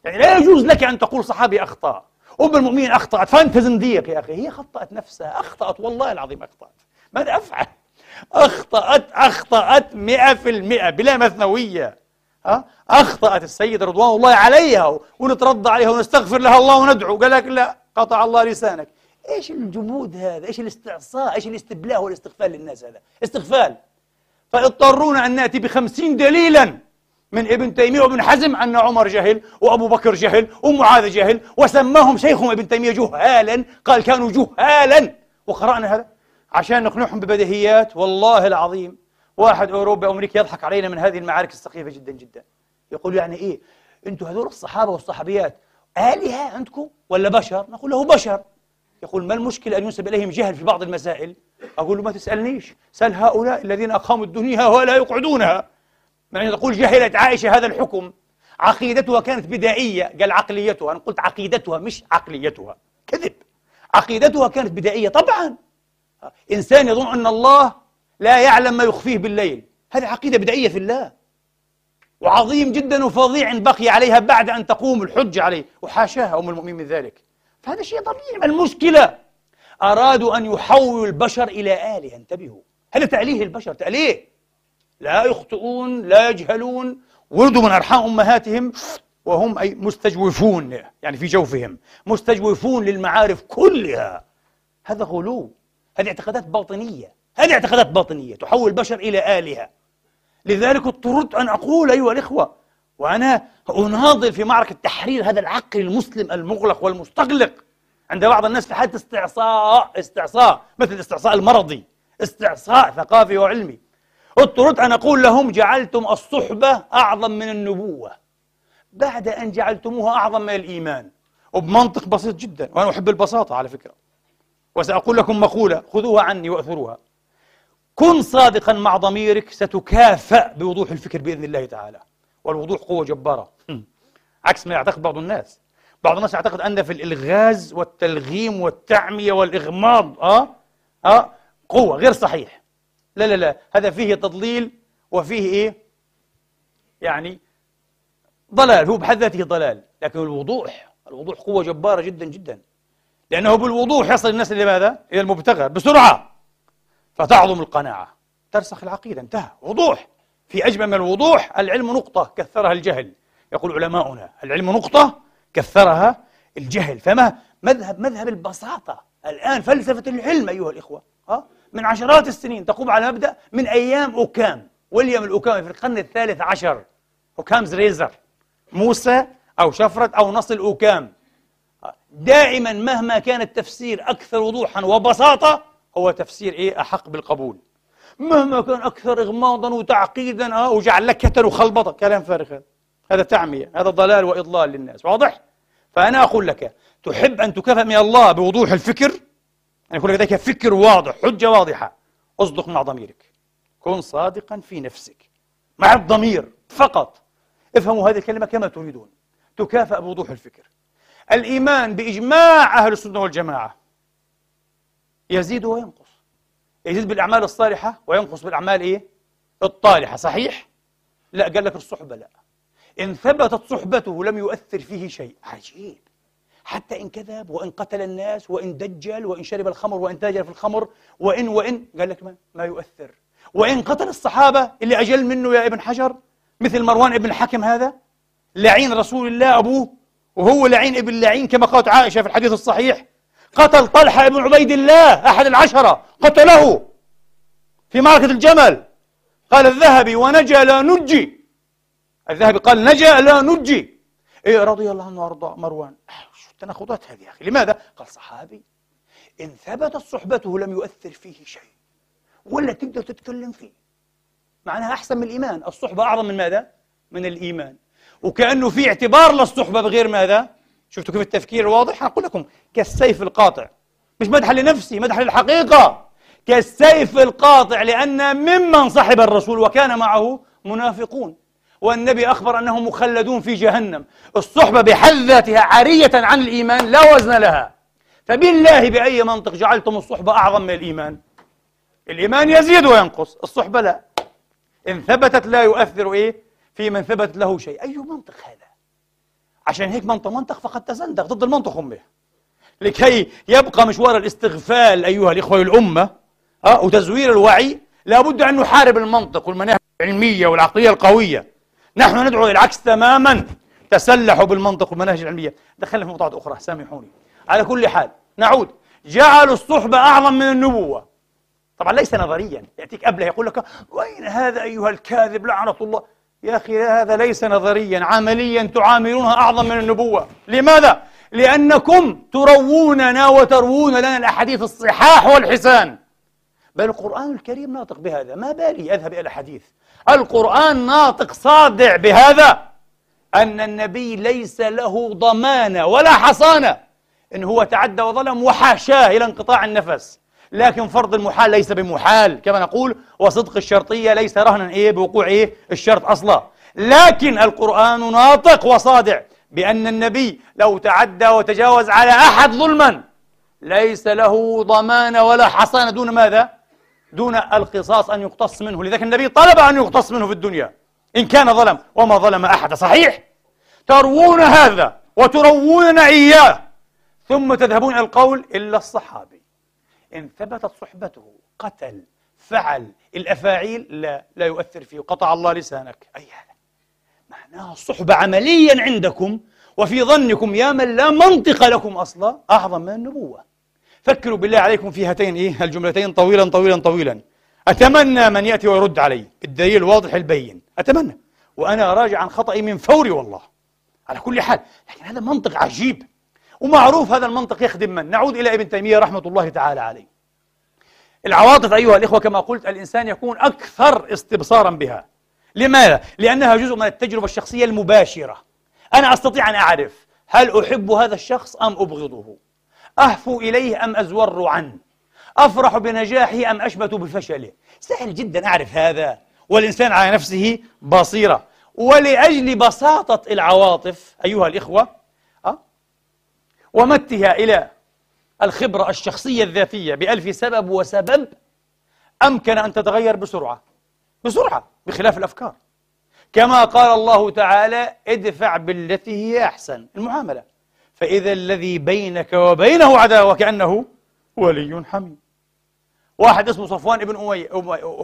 يعني لا يجوز لك أن تقول صحابي أخطأ. أم المؤمنين أخطأت فأنت زنديق يا أخي. هي خطأت نفسها أخطأت والله العظيم أخطأت. ماذا أفعل؟ أخطأت أخطأت مئة في المئة بلا مثنوية. ها؟ أخطأت السيدة رضوان الله عليها ونترضى عليها ونستغفر لها الله وندعو. قال لك لا قطع الله لسانك. إيش الجمود هذا؟ إيش الاستعصاء؟ إيش الاستبلاء والاستغفال للناس هذا؟ استغفال. فاضطرونا أن نأتي بخمسين دليلا من ابن تيمية وابن حزم أن عمر جهل وأبو بكر جهل ومعاذ جهل وسماهم شيخهم ابن تيمية جهالا قال كانوا جهالا. وقرأنا هذا؟ عشان نقنعهم ببديهيات والله العظيم واحد أوروبي أو أمريكي يضحك علينا من هذه المعارك السخيفة جدا جدا. يقول يعني إيه؟ أنتم هذول الصحابة والصحابيات آلهة عندكم ولا بشر؟ نقول له بشر. يقول ما المشكلة أن ينسب إليهم جهل في بعض المسائل؟ أقول له ما تسألنيش. سأل هؤلاء الذين أقاموا الدنيا ولا يقعدونها. يعني تقول جهلت عائشة هذا الحكم. عقيدتها كانت بدائية. قال عقليتها. أنا قلت عقيدتها مش عقليتها. كذب. عقيدتها كانت بدائية طبعا. إنسان يظن أن الله لا يعلم ما يخفيه بالليل. هذه عقيدة بدائية في الله. وعظيم جدا وفظيع بقي عليها بعد أن تقوم الحجة عليه وحاشاها أم المؤمنين من ذلك. فهذا شيء طبيعي. المشكلة أرادوا أن يحولوا البشر إلى آلهة. انتبهوا. هذا تأليه البشر. تأليه. لا يخطئون لا يجهلون. ولدوا من أرحام أمهاتهم وهم أي مستجوفون يعني في جوفهم. مستجوفون للمعارف كلها. هذا غلو. هذه اعتقادات باطنية. هذه اعتقادات باطنية تحول البشر إلى آلهة. لذلك اضطررت أن أقول أيها الإخوة وأنا أناضل في معركة تحرير هذا العقل المسلم المغلق والمستغلق عند بعض الناس في حالة استعصاء استعصاء مثل الاستعصاء المرضي استعصاء ثقافي وعلمي. اضطررت أن أقول لهم جعلتم الصحبة أعظم من النبوة. بعد أن جعلتموها أعظم من الإيمان. وبمنطق بسيط جدا وأنا أحب البساطة على فكرة. وسأقول لكم مقولة خذوها عني وأثروها. كن صادقا مع ضميرك ستكافأ بوضوح الفكر بإذن الله تعالى. والوضوح قوة جبارة. عكس ما يعتقد بعض الناس. بعض الناس يعتقد أن في الإلغاز والتلغيم والتعمية والإغماض أه؟ أه؟ قوة غير صحيح. لا لا لا. هذا فيه تضليل وفيه إيه؟ يعني ضلال. هو بحد ذاته ضلال لكن الوضوح الوضوح قوة جبارة جدا جدا. لأنه بالوضوح يصل الناس إلى ماذا؟ إلى المبتغى بسرعة. فتعظم القناعة. ترسخ العقيدة. انتهى. وضوح. في أجمل من الوضوح العلم نقطة كثرها الجهل. يقول علماؤنا العلم نقطة كثرها الجهل. فما مذهب مذهب البساطة؟ الآن فلسفة العلم أيها الإخوة. ها؟ من عشرات السنين تقوم على مبدأ من أيام أوكام. ويليام الأوكام في القرن الثالث عشر. أوكامز ريزر. موسى أو شفرة أو نص الأوكام. دائما مهما كان التفسير أكثر وضوحا وبساطة هو تفسير إيه؟ أحق بالقبول. مهما كان أكثر إغماضا وتعقيدا أه وجعل لك وخلبطة. كلام فارغ. هذا هذا تعمية هذا ضلال وإضلال للناس. واضح؟ فأنا أقول لك تحب أن تكافئ من الله بوضوح الفكر؟ أن يكون لديك فكر واضح حجة واضحة. اصدق مع ضميرك. كن صادقا في نفسك. مع الضمير فقط. افهموا هذه الكلمة كما تريدون. تكافأ بوضوح الفكر. الإيمان بإجماع أهل السنة والجماعة. يزيد وينقص. يزيد بالأعمال الصالحة وينقص بالأعمال إيه؟ الطالحة. صحيح؟ لا قال لك الصحبة لا. إن ثبتت صحبته لم يؤثر فيه شيء. عجيب. حتى إن كذب وإن قتل الناس وإن دجل وإن شرب الخمر وإن تاجر في الخمر وإن وإن قال لك ما, ما يؤثر. وإن قتل الصحابة اللي أجل منه يا ابن حجر مثل مروان ابن الحكم هذا لعين رسول الله أبوه وهو لعين ابن لعين كما قالت عائشة في الحديث الصحيح. قتل طلحة بن عبيد الله أحد العشرة قتله في معركة الجمل. قال الذهبي ونجا لا نجي. الذهبي قال نجا لا نجي. إيه رضي الله عنه وأرضاه مروان. شو التناقضات هذه يا أخي؟ لماذا؟ قال صحابي إن ثبتت صحبته لم يؤثر فيه شيء ولا تقدر تتكلم فيه. معناها أحسن من الإيمان. الصحبة أعظم من ماذا؟ من الإيمان. وكأنه في اعتبار للصحبة بغير ماذا؟ شفتوا كيف التفكير الواضح؟ أقول لكم كالسيف القاطع. مش مدح لنفسي مدح للحقيقة. كالسيف القاطع لأن ممن صحب الرسول وكان معه منافقون. والنبي أخبر أنهم مخلدون في جهنم. الصحبة بحد ذاتها عارية عن الإيمان لا وزن لها. فبالله بأي منطق جعلتم الصحبة أعظم من الإيمان؟ الإيمان يزيد وينقص الصحبة لا. إن ثبتت لا يؤثر إيه؟ في من ثبت له شيء. أي منطق هذا؟ عشان هيك من منطق فقد تزندق ضد المنطق أمه لكي يبقى مشوار الاستغفال أيها الإخوة الأمة أه وتزوير الوعي لابد أن نحارب المنطق والمناهج العلمية والعقلية القوية. نحن ندعو العكس تماما. تسلحوا بالمنطق والمناهج العلمية. دخلنا في موضوعات أخرى سامحوني. على كل حال نعود. جعلوا الصحبة أعظم من النبوة. طبعا ليس نظريا يأتيك أبلة يقول لك وين هذا أيها الكاذب؟ لعنة الله. يا أخي هذا ليس نظريا عمليا تعاملونها أعظم من النبوة. لماذا؟ لأنكم ترووننا وتروون لنا الأحاديث الصحاح والحسان. بل القرآن الكريم ناطق بهذا. ما بالي أذهب إلى الحديث القرآن ناطق صادع بهذا أن النبي ليس له ضمانة ولا حصانة. إن هو تعدى وظلم وحاشاه إلى انقطاع النفس. لكن فرض المحال ليس بمحال. كما نقول وصدق الشرطية ليس رهنا. إيه؟ بوقوع إيه؟ الشرط أصلا. لكن القرآن ناطق وصادع بأن النبي لو تعدى وتجاوز على أحد ظلما ليس له ضمان ولا حصانة دون ماذا؟ دون القصاص أن يقتص منه. لذلك النبي طلب أن يقتص منه في الدنيا. إن كان ظلم وما ظلم أحد. صحيح؟ تروون هذا وترووننا إياه. ثم تذهبون إلى القول إلا الصحابي. إن ثبتت صحبته قتل فعل الأفاعيل لا لا يؤثر فيه. قطع الله لسانك. أي هذا؟ معناها الصحبة عمليا عندكم وفي ظنكم يا من لا منطق لكم أصلا أعظم من النبوة. فكروا بالله عليكم في هاتين إيه الجملتين طويلا طويلا طويلا. أتمنى من يأتي ويرد علي. بالدليل الواضح البين. أتمنى. وأنا راجع عن خطأي من فوري والله. على كل حال لكن هذا منطق عجيب. ومعروف هذا المنطق يخدم من. نعود إلى ابن تيمية رحمة الله تعالى عليه. العواطف أيها الإخوة كما قلت الإنسان يكون أكثر استبصارا بها. لماذا؟ لأنها جزء من التجربة الشخصية المباشرة. أنا أستطيع أن أعرف هل أحب هذا الشخص أم أبغضه. أهفو إليه أم أزور عنه أفرح بنجاحه أم أشبت بفشله. سهل جدا أعرف هذا. والإنسان على نفسه بصيرة. ولأجل بساطة العواطف أيها الإخوة؟ ومتها إلى الخبرة الشخصية الذاتية بألف سبب وسبب أمكن أن تتغير بسرعة. بسرعة بخلاف الأفكار. كما قال الله تعالى ادفع بالتي هي أحسن المعاملة. فإذا الذي بينك وبينه عداوة كأنه ولي حميم. واحد اسمه صفوان ابن أمية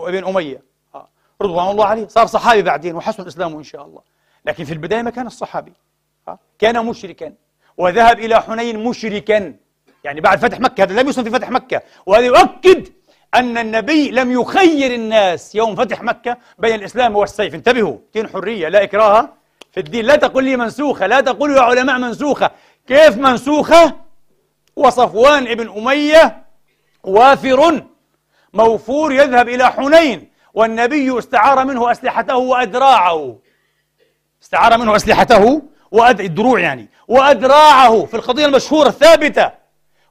ابن أمية. آه. رضوان الله عليه. صار صحابي بعدين وحسن إسلامه إن شاء الله. لكن في البداية ما كان الصحابي. آه. كان مشركا. وذهب إلى حنين مشركا. يعني بعد فتح مكة هذا لم يسمى في فتح مكة. وهذا يؤكد أن النبي لم يخير الناس يوم فتح مكة بين الإسلام والسيف. انتبهوا دين حرية لا إكراه في الدين. لا تقول لي منسوخة لا تقولوا يا علماء منسوخة. كيف منسوخة؟ وصفوان ابن أمية وافر موفور يذهب إلى حنين والنبي استعار منه أسلحته وأدراعه. استعار منه أسلحته وأد... الدروع يعني. وأدراعه في القضية المشهورة الثابتة.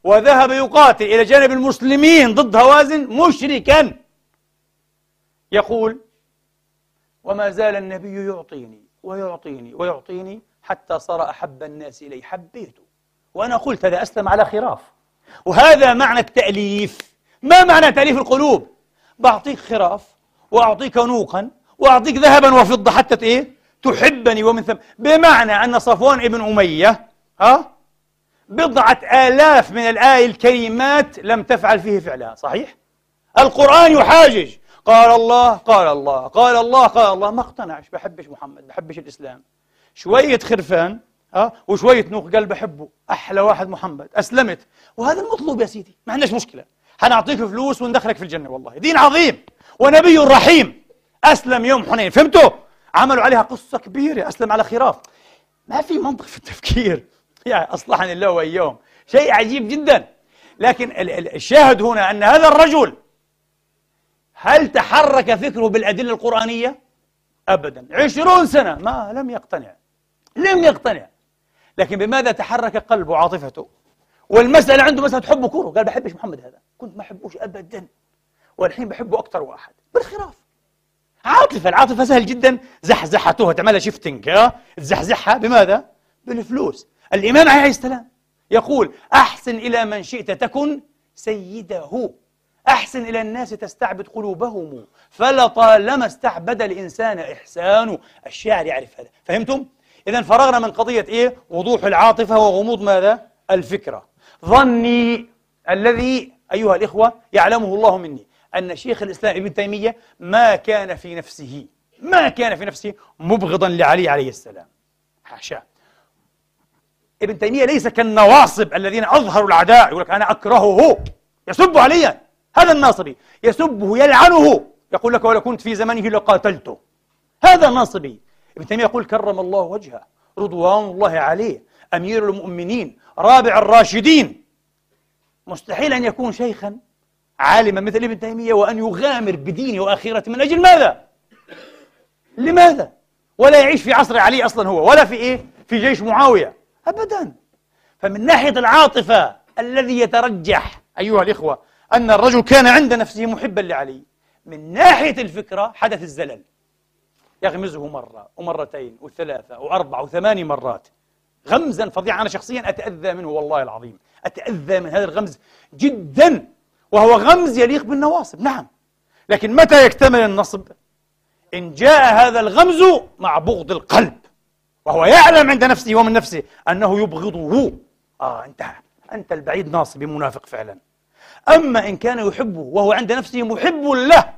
وذهب يقاتل إلى جانب المسلمين ضد هوازن مشركا. يقول وما زال النبي يعطيني ويعطيني ويعطيني حتى صار أحب الناس إلي حبيته. وأنا قلت هذا أسلم على خراف. وهذا معنى التأليف. ما معنى تأليف القلوب؟ بعطيك خراف وأعطيك نوقا وأعطيك ذهبا وفضة حتى إيه؟ تحبني ومن ثم بمعنى أن صفوان ابن أمية ها؟ بضعة آلاف من الآي الكريمات لم تفعل فيه فعلها صحيح؟ القرآن يحاجج. قال الله قال الله قال الله قال الله. ما اقتنعش بحبش محمد بحبش الإسلام. شوية خرفان ها؟ وشوية نوق قال بحبه أحلى واحد محمد أسلمت. وهذا المطلوب يا سيدي ما عندناش مشكلة. حنعطيك فلوس وندخلك في الجنة والله. دين عظيم ونبي رحيم. أسلم يوم حنين فهمتوا؟ عملوا عليها قصة كبيرة أسلم على خراف. ما في منطق في التفكير. [laughs] يعني أصلحني الله وإياهم. شيء عجيب جدا. لكن الشاهد هنا أن هذا الرجل هل تحرك فكره بالأدلة القرآنية؟ أبدا. عشرون سنة. ما لم يقتنع. لم يقتنع. لكن بماذا تحرك قلبه وعاطفته؟ والمسألة عنده مسألة حب كره قال بحبش محمد هذا. كنت ما أحبوش أبدا. والحين بحبه أكثر واحد. بالخراف. عاطفة العاطفة سهل جدا. زحزحتها تعملها شيفتنج ها تزحزحها بماذا؟ بالفلوس. الإمام عليه السلام يقول أحسن إلى من شئت تكن سيده. أحسن إلى الناس تستعبد قلوبهم. فلطالما استعبد الإنسان إحسان الشاعر يعرف هذا. فهمتم؟ إذا فرغنا من قضية إيه؟ وضوح العاطفة وغموض ماذا؟ الفكرة. ظني الذي أيها الإخوة يعلمه الله مني. أن شيخ الإسلام ابن تيمية ما كان في نفسه ما كان في نفسه مبغضا لعلي عليه السلام. حاشا. ابن تيمية ليس كالنواصب الذين أظهروا العداء يقول لك أنا أكرهه يسب عليا. هذا الناصبي. يسبه يلعنه. يقول لك ولو كنت في زمنه لقاتلته. هذا الناصبي. ابن تيمية يقول كرم الله وجهه. رضوان الله عليه. أمير المؤمنين. رابع الراشدين. مستحيل أن يكون شيخا. عالما مثل ابن تيمية وأن يغامر بدينه وآخرته من أجل ماذا؟ لماذا؟ ولا يعيش في عصر علي أصلا هو ولا في إيه؟ في جيش معاوية أبدا فمن ناحية العاطفة الذي يترجح أيها الإخوة أن الرجل كان عند نفسه محبا لعلي من ناحية الفكرة حدث الزلل يغمزه مرة ومرتين وثلاثة وأربع وثماني مرات غمزا فظيعا أنا شخصيا أتأذى منه والله العظيم أتأذى من هذا الغمز جدا وهو غمز يليق بالنواصب. نعم. لكن متى يكتمل النصب؟ إن جاء هذا الغمز مع بغض القلب. وهو يعلم عند نفسه ومن نفسه أنه يبغضه. آه انتهى. أنت البعيد ناصب منافق فعلا. أما إن كان يحبه وهو عند نفسه محب له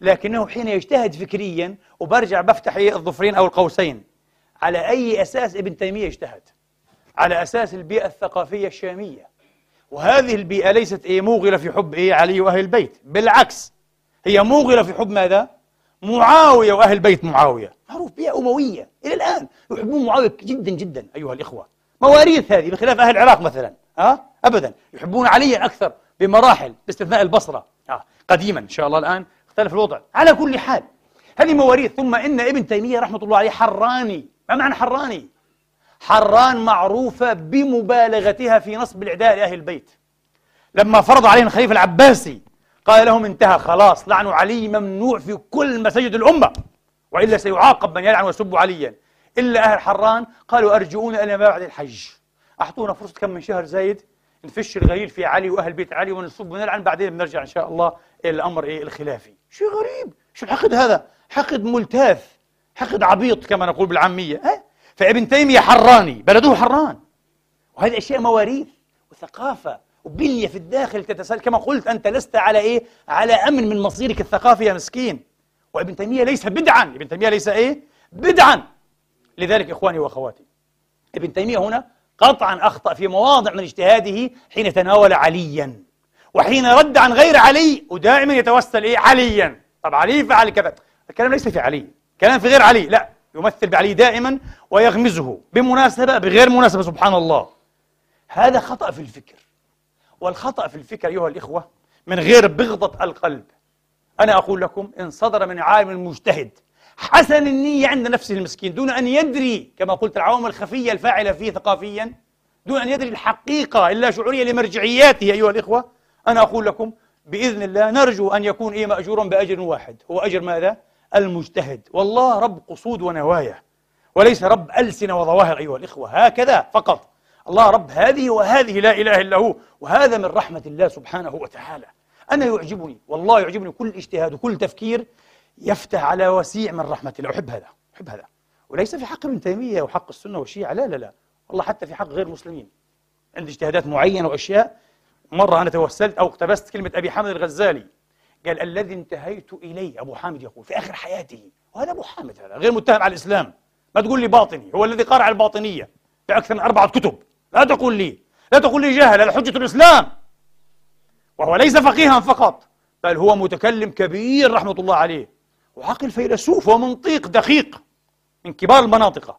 لكنه حين يجتهد فكريا وبرجع بفتح الظفرين أو القوسين على أي أساس ابن تيمية اجتهد على أساس البيئة الثقافية الشامية. وهذه البيئة ليست إيه موغلة في حب إيه علي وأهل البيت. بالعكس هي موغلة في حب ماذا؟ معاوية وأهل بيت معاوية. معروف بيئة أموية إلى الآن. يحبون معاوية جدا جدا أيها الإخوة. مواريث هذه بخلاف أهل العراق مثلا ها؟ أبدا. يحبون عليا أكثر بمراحل باستثناء البصرة. آه. قديما إن شاء الله الآن اختلف الوضع. على كل حال هذه مواريث. ثم إن ابن تيمية رحمة الله عليه حراني. ما معنى حراني؟ حران معروفة بمبالغتها في نصب الإعداء لأهل البيت. لما فرض عليهم الخليفة العباسي قال لهم انتهى خلاص لعن علي ممنوع في كل مساجد الأمة وإلا سيعاقب من يلعن ويسب عليا. إلا أهل حران قالوا أرجعونا إلى ما بعد الحج. أعطونا فرصة كم من شهر زايد نفش الغليل في علي وأهل بيت علي ونسب ونلعن بعدين بنرجع إن شاء الله إلى الأمر إيه الخلافي. شيء غريب. شو الحقد هذا؟ حقد ملتاث حقد عبيط كما نقول بالعامية أه؟ فابن تيمية حراني بلده حران. وهذه أشياء مواريث وثقافة وبنية في الداخل تتسل كما قلت أنت لست على إيه؟ على أمن من مصيرك الثقافي يا مسكين. وابن تيمية ليس بدعا. ابن تيمية ليس إيه؟ بدعا. لذلك إخواني وأخواتي ابن تيمية هنا قطعا أخطأ في مواضع من اجتهاده حين تناول عليا. وحين رد عن غير علي ودائما يتوسل إيه؟ عليا. طب علي فعل كذا. الكلام ليس في علي. كلام في غير علي. لا. يمثل بعلي دائما ويغمزه بمناسبة بغير مناسبة سبحان الله. هذا خطأ في الفكر. والخطأ في الفكر أيها الإخوة من غير بغضة القلب. أنا أقول لكم إن صدر من عالم مجتهد حسن النية عند نفسه المسكين دون أن يدري كما قلت العوامل الخفية الفاعلة فيه ثقافيا دون أن يدري الحقيقة إلا شعورية لمرجعياته أيها الإخوة أنا أقول لكم بإذن الله نرجو أن يكون إيه مأجورا بأجر واحد. هو أجر ماذا؟ المجتهد. والله رب قصود ونوايا وليس رب ألسنة وظواهر. أيها الإخوة هكذا فقط. الله رب هذه وهذه لا إله إلا هو وهذا من رحمة الله سبحانه وتعالى. أنا يعجبني والله يعجبني كل اجتهاد وكل تفكير يفتح على وسيع من رحمة الله. أحب هذا أحب هذا. وليس في حق ابن تيمية وحق السنة والشيعة. لا لا لا. والله حتى في حق غير المسلمين. عندي اجتهادات معينة وأشياء مرة أنا توسلت أو اقتبست كلمة أبي حامد الغزالي. قال الذي انتهيت إليه أبو حامد يقول في آخر حياته. وهذا أبو حامد هذا غير متهم على الإسلام. ما تقول لي باطني هو الذي قارع الباطنية في أكثر من أربعة كتب. لا تقول لي لا تقول لي جهل هذا حجة الإسلام. وهو ليس فقيها فقط بل هو متكلم كبير رحمة الله عليه. وعقل فيلسوف ومنطيق دقيق من كبار المناطق.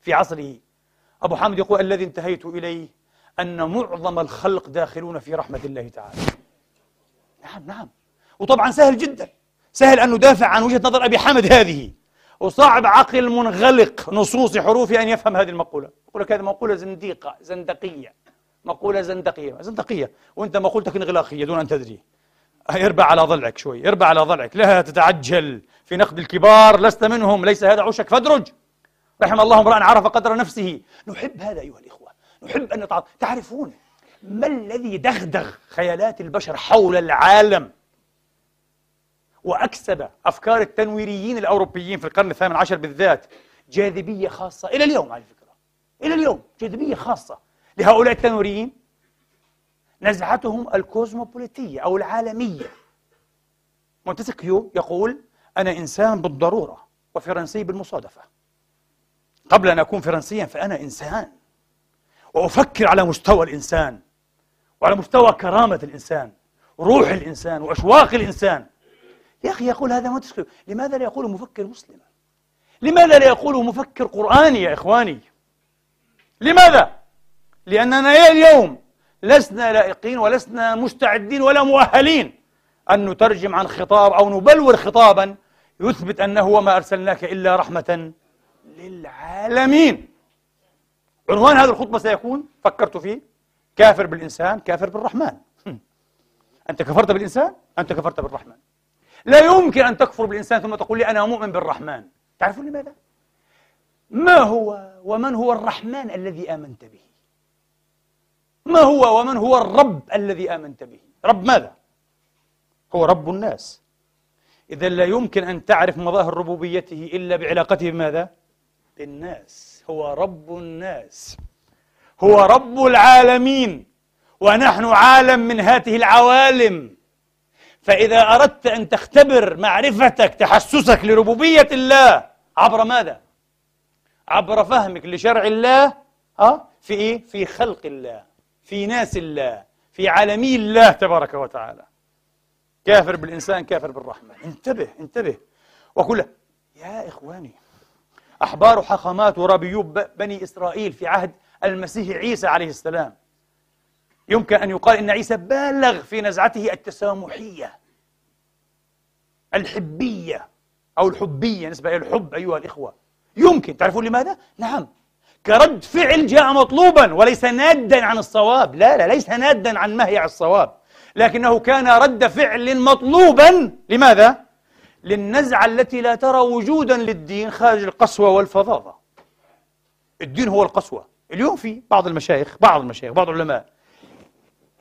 في عصره. أبو حامد يقول الذي انتهيت إليه أن معظم الخلق داخلون في رحمة الله تعالى. نعم نعم. وطبعا سهل جدا. سهل أن ندافع عن وجهة نظر أبي حامد هذه. وصعب عقل منغلق نصوص حروف أن يفهم هذه المقولة. يقول لك هذه مقولة زنديقة زندقية. مقولة زندقية زندقية. وأنت مقولتك انغلاقية دون أن تدري. أربع على ضلعك شوي أربع على ضلعك. لا تتعجل في نقد الكبار لست منهم. ليس هذا عشك. فادرج. رحم الله امرأ عرف قدر نفسه. نحب هذا أيها الإخوة. نحب أن نتعاطف تعرفون ما الذي دغدغ خيالات البشر حول العالم؟ وأكسب أفكار التنويريين الأوروبيين في القرن الثامن عشر بالذات جاذبية خاصة. إلى اليوم على فكرة. إلى اليوم جاذبية خاصة. لهؤلاء التنويريين نزعتهم الكوزموبوليتية أو العالمية. مونتسكيو يقول أنا إنسان بالضرورة وفرنسي بالمصادفة. قبل أن أكون فرنسيا فأنا إنسان. وأفكر على مستوى الإنسان وعلى مستوى كرامة الإنسان روح الإنسان وأشواق الإنسان. يا أخي يقول هذا مونتسكيو لماذا لا يقول مفكر مسلم لماذا لا يقول مفكر قرآني يا إخواني؟ لماذا؟ لأننا اليوم لسنا لائقين ولسنا مستعدين ولا مؤهلين أن نترجم عن خطاب أو نبلور خطابا يثبت أنه وما أرسلناك إلا رحمة للعالمين. عنوان هذه الخطبة سيكون فكرت فيه كافر بالإنسان كافر بالرحمن. أنت كفرت بالإنسان؟ أنت كفرت بالرحمن. لا يمكن أن تكفر بالإنسان ثم تقول لي أنا مؤمن بالرحمن تعرفون لماذا؟ ما هو ومن هو الرحمن الذي آمنت به؟ ما هو ومن هو الرب الذي آمنت به؟ رب ماذا؟ هو رب الناس إذا لا يمكن أن تعرف مظاهر ربوبيته إلا بعلاقته بماذا؟ بالناس هو رب الناس هو رب العالمين ونحن عالم من هذه العوالم فإذا أردت أن تختبر معرفتك تحسسك لربوبية الله عبر ماذا؟ عبر فهمك لشرع الله ها؟ في إيه؟ في خلق الله في ناس الله في عالمي الله تبارك وتعالى كافر بالإنسان كافر بالرحمة انتبه انتبه وكل يا إخواني أحبار حخامات وربيو بني إسرائيل في عهد المسيح عيسى عليه السلام يمكن أن يقال إن عيسى بالغ في نزعته التسامحية الحبية أو الحبية نسبة إلى الحب أيها الإخوة. يمكن. تعرفون لماذا؟ نعم. كرد فعل جاء مطلوبا وليس نادا عن الصواب. لا لا ليس نادا عن مهيع الصواب. لكنه كان رد فعل مطلوبا. لماذا؟ للنزعة التي لا ترى وجودا للدين خارج القسوة والفظاظة. الدين هو القسوة. اليوم في بعض المشايخ بعض المشايخ بعض العلماء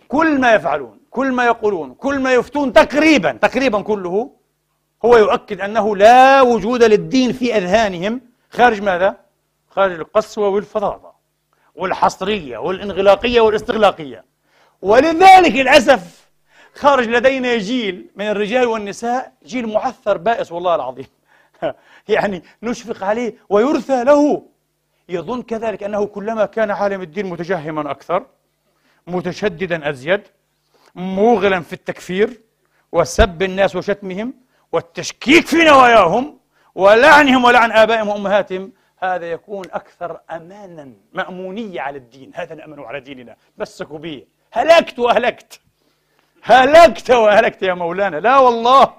كل ما يفعلون كل ما يقولون كل ما يفتون تقريبا تقريبا كله هو يؤكد أنه لا وجود للدين في أذهانهم. خارج ماذا؟ خارج القسوة والفظاظة والحصرية والانغلاقية والاستغلاقية. ولذلك للأسف خرج لدينا جيل من الرجال والنساء جيل معثر بائس والله العظيم. [laughs] يعني نشفق عليه ويرثى له. يظن كذلك أنه كلما كان عالم الدين متجهما أكثر. متشددا أزيد موغلا في التكفير وسب الناس وشتمهم والتشكيك في نواياهم ولعنهم ولعن آبائهم وأمهاتهم. هذا يكون أكثر أمانا مأمونية على الدين. هذا نأمن على ديننا. مسكوا به هلكت وأهلكت. هلكت وأهلكت يا مولانا. لا والله.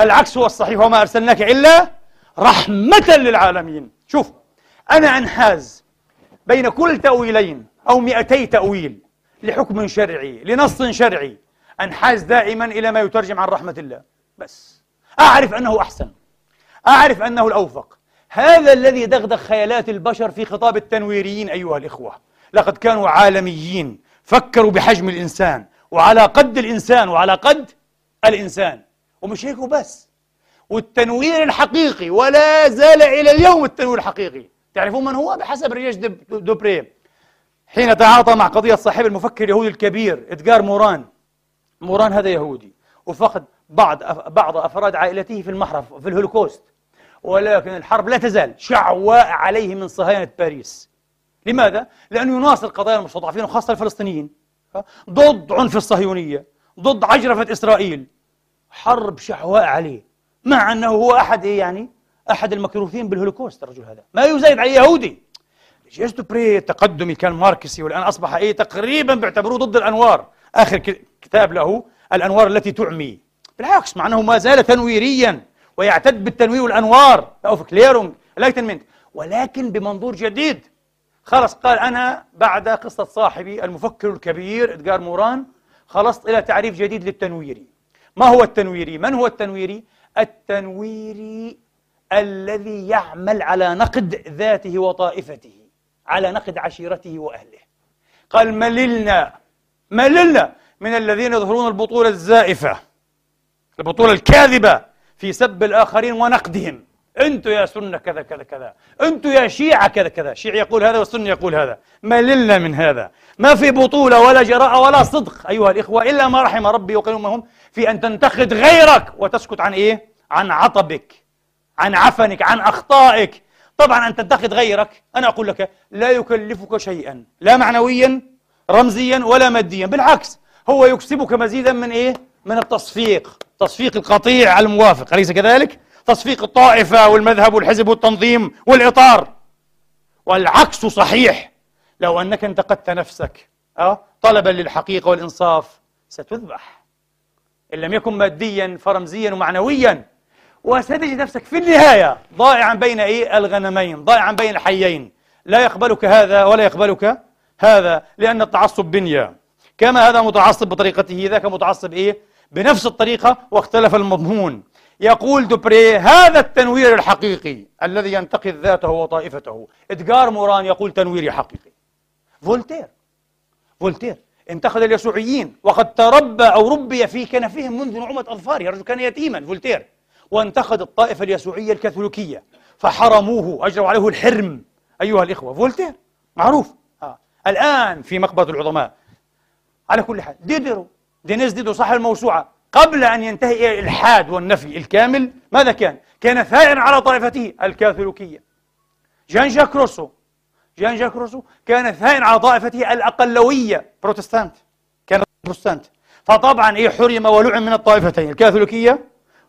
العكس هو الصحيح وما أرسلناك إلا رحمة للعالمين. شوف أنا أنحاز بين كل تأويلين أو مئتي تأويل. لحكم شرعي لنص شرعي أنحاز دائما إلى ما يترجم عن رحمة الله. بس. أعرف أنه أحسن. أعرف أنه الأوفق. هذا الذي دغدغ خيالات البشر في خطاب التنويريين أيها الإخوة. لقد كانوا عالميين فكروا بحجم الإنسان وعلى قد الإنسان وعلى قد الإنسان. ومش هيك وبس. والتنوير الحقيقي ولا زال إلى اليوم التنوير الحقيقي. تعرفون من هو؟ بحسب ريجيس دوبريه حين تعاطى مع قضية صاحب المفكر اليهودي الكبير إدغار موران. موران هذا يهودي وفقد بعض بعض أفراد عائلته في المحرقة في الهولوكوست. ولكن الحرب لا تزال شعواء عليه من صهاينة باريس. لماذا؟ لأنه يناصر قضايا المستضعفين وخاصة الفلسطينيين. ضد عنف الصهيونية ضد عجرفة إسرائيل. حرب شعواء عليه مع أنه هو أحد إيه يعني؟ أحد المكروثين بالهولوكوست الرجل هذا. ما يزايد على يهودي. ريجيس دوبريه التقدمي كان ماركسي والآن أصبح إيه تقريبا بيعتبروه ضد الأنوار. آخر كتاب له الأنوار التي تعمي. بالعكس مع أنه ما زال تنويريا ويعتد بالتنوير والأنوار. Aufklärung enlightenment ولكن بمنظور جديد. خلص قال أنا بعد قصة صاحبي المفكر الكبير إدغار موران خلصت إلى تعريف جديد للتنويري. ما هو التنويري؟ من هو التنويري؟ التنويري الذي يعمل على نقد ذاته وطائفته. على نقد عشيرته وأهله. قال مللنا مللنا من الذين يظهرون البطولة الزائفة البطولة الكاذبة في سب الآخرين ونقدهم. أنتوا يا سنة كذا كذا كذا. أنتوا يا شيعة كذا كذا. شيعي يقول هذا والسنة يقول هذا. مللنا من هذا. ما في بطولة ولا جراءة ولا صدق أيها الإخوة إلا ما رحم ربي وقيل هم في أن تنتقد غيرك وتسكت عن إيه؟ عن عطبك عن عفنك عن أخطائك. طبعا أن تنتقد غيرك أنا أقول لك لا يكلفك شيئا لا معنويا رمزيا ولا ماديا بالعكس هو يكسبك مزيدا من إيه؟ من التصفيق تصفيق القطيع الموافق أليس كذلك؟ تصفيق الطائفة والمذهب والحزب والتنظيم والإطار والعكس صحيح لو أنك انتقدت نفسك أه؟ طلبا للحقيقة والإنصاف ستذبح إن لم يكن ماديا فرمزيا ومعنويا وستجد نفسك في النهاية ضائعا بين إيه؟ الغنمين ضائعا بين الحيين. لا يقبلك هذا ولا يقبلك هذا لأن التعصب بنية. كما هذا متعصب بطريقته ذاك متعصب إيه؟ بنفس الطريقة واختلف المضمون. يقول دوبريه هذا التنوير الحقيقي الذي ينتقد ذاته وطائفته. إدغار موران يقول تنويري حقيقي. فولتير. فولتير. انتقد اليسوعيين وقد تربى أو ربي في كنفهم منذ نعومة أظفاره الرجل كان يتيما. فولتير. وانتقد الطائفة اليسوعية الكاثوليكية فحرموه أجروا عليه الحرم. أيها الإخوة فولتير؟ معروف. آه. الآن في مقبرة العظماء. على كل حال ديدرو دينيس ديدرو صاحب الموسوعة قبل أن ينتهي إلى الإلحاد والنفي الكامل ماذا كان؟ كان ثائرا على طائفته الكاثوليكية. جان جاك روسو جان جاك روسو كان ثائرا على طائفته الأقلوية بروتستانت كان بروتستانت. فطبعا إيه حرم ولعن من الطائفتين الكاثوليكية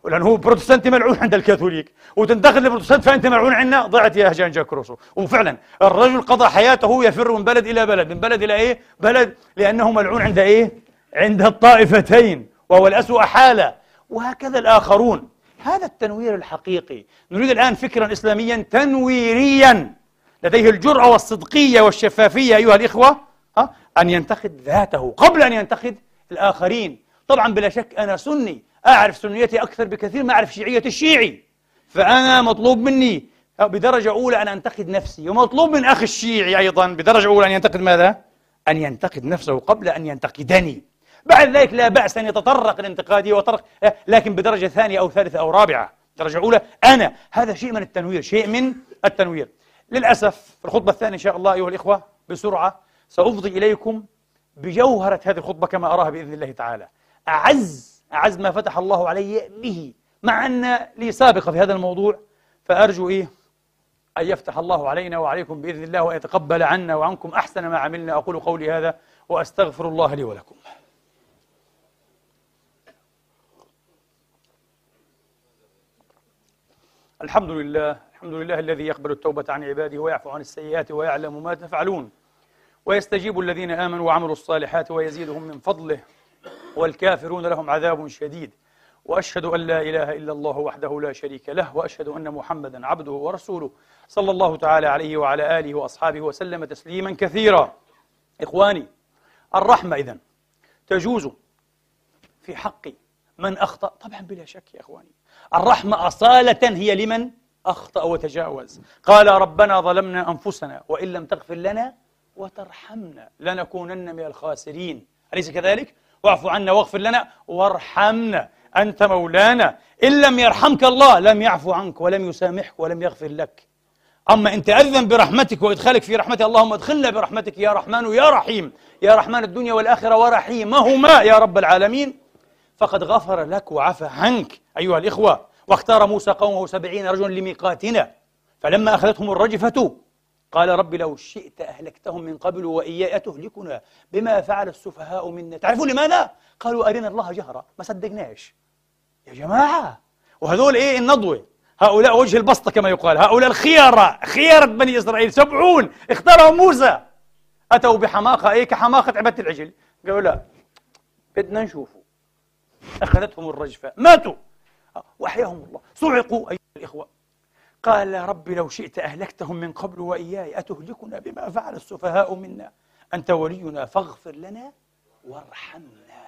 لأنه هو بروتستانتي ملعون عند الكاثوليك وتنتقد البروتستانت فأنت ملعون عنا ضعت يا جان جاك روسو. وفعلا الرجل قضى حياته يفر من بلد إلى بلد من بلد إلى إيه؟ بلد لأنه ملعون عند إيه؟ عند الطائفتين وهو الأسوأ حالة وهكذا الآخرون. هذا التنوير الحقيقي. نريد الآن فكرا إسلاميا تنويريا. لديه الجرأة والصدقية والشفافية أيها الإخوة أن ينتقد ذاته قبل أن ينتقد الآخرين. طبعا بلا شك أنا سني أعرف سنيتي أكثر بكثير ما أعرف شيعية الشيعي. فأنا مطلوب مني بدرجة أولى أن أنتقد نفسي ومطلوب من أخي الشيعي أيضا بدرجة أولى أن ينتقد ماذا؟ أن ينتقد نفسه قبل أن ينتقدني. بعد ذلك لا بأس أن يتطرق الانتقادية وطرق لكن بدرجة ثانية أو ثالثة أو رابعة درجة أولى أنا. هذا شيء من التنوير شيء من التنوير. للأسف في الخطبة الثانية إن شاء الله أيها الإخوة بسرعة سأفضي إليكم بجوهرة هذه الخطبة كما أراها بإذن الله تعالى. أعز أعز ما فتح الله علي به مع أن لي سابقة في هذا الموضوع. فأرجو إيه؟ أن يفتح الله علينا وعليكم بإذن الله وأن يتقبل عنا وعنكم أحسن ما عملنا. أقول قولي هذا وأستغفر الله لي ولكم. الحمد لله الحمد لله الذي يقبل التوبة عن عباده ويعفو عن السيئات ويعلم ما تفعلون. ويستجيب الذين آمنوا وعملوا الصالحات ويزيدهم من فضله. والكافرون لهم عذاب شديد. وأشهد أن لا إله إلا الله وحده لا شريك له وأشهد أن محمدا عبده ورسوله صلى الله تعالى عليه وعلى آله وأصحابه وسلم تسليما كثيرا. إخواني الرحمة اذا تجوز في حق من أخطأ. طبعا بلا شك يا إخواني الرحمة أصالة هي لمن أخطأ وتجاوز. قال ربنا ظلمنا أنفسنا وإن لم تغفر لنا وترحمنا لنكونن من الخاسرين. أليس كذلك؟ واعف عنا واغفر لنا وارحمنا. أنت مولانا. إن لم يرحمك الله لم يعفو عنك ولم يسامحك ولم يغفر لك. أما إن تأذن برحمتك وإدخالك في رحمته اللهم ادخلنا برحمتك يا رحمن يا رحيم. يا رحمن الدنيا والآخرة ورحيمهما يا رب العالمين. فقد غفر لك وعفى عنك أيها الإخوة. واختار موسى قومه سبعين رجلا لميقاتنا. فلما أخذتهم الرجفة قال رب لو شئت أهلكتهم من قبل وإياي أتهلكنا بما فعل السفهاء منا. تعرفون لماذا؟ قالوا أرنا الله جهرة ما صدقناش. يا جماعة وهذول إيه؟ النضوة هؤلاء وجه البسطة كما يقال. هؤلاء الخيارة خيارة بني إسرائيل. سبعون اختارهم موسى. أتوا بحماقة إيه؟ كحماقة عبادة العجل. قالوا لا بدنا نشوفه. أخذتهم الرجفة. ماتوا. وأحياهم الله. صعقوا أيها الإخوة. قال ربي لو شئت أهلكتهم من قبل وإياي أتهلكنا بما فعل السفهاء منا. أنت ولينا فاغفر لنا وارحمنا.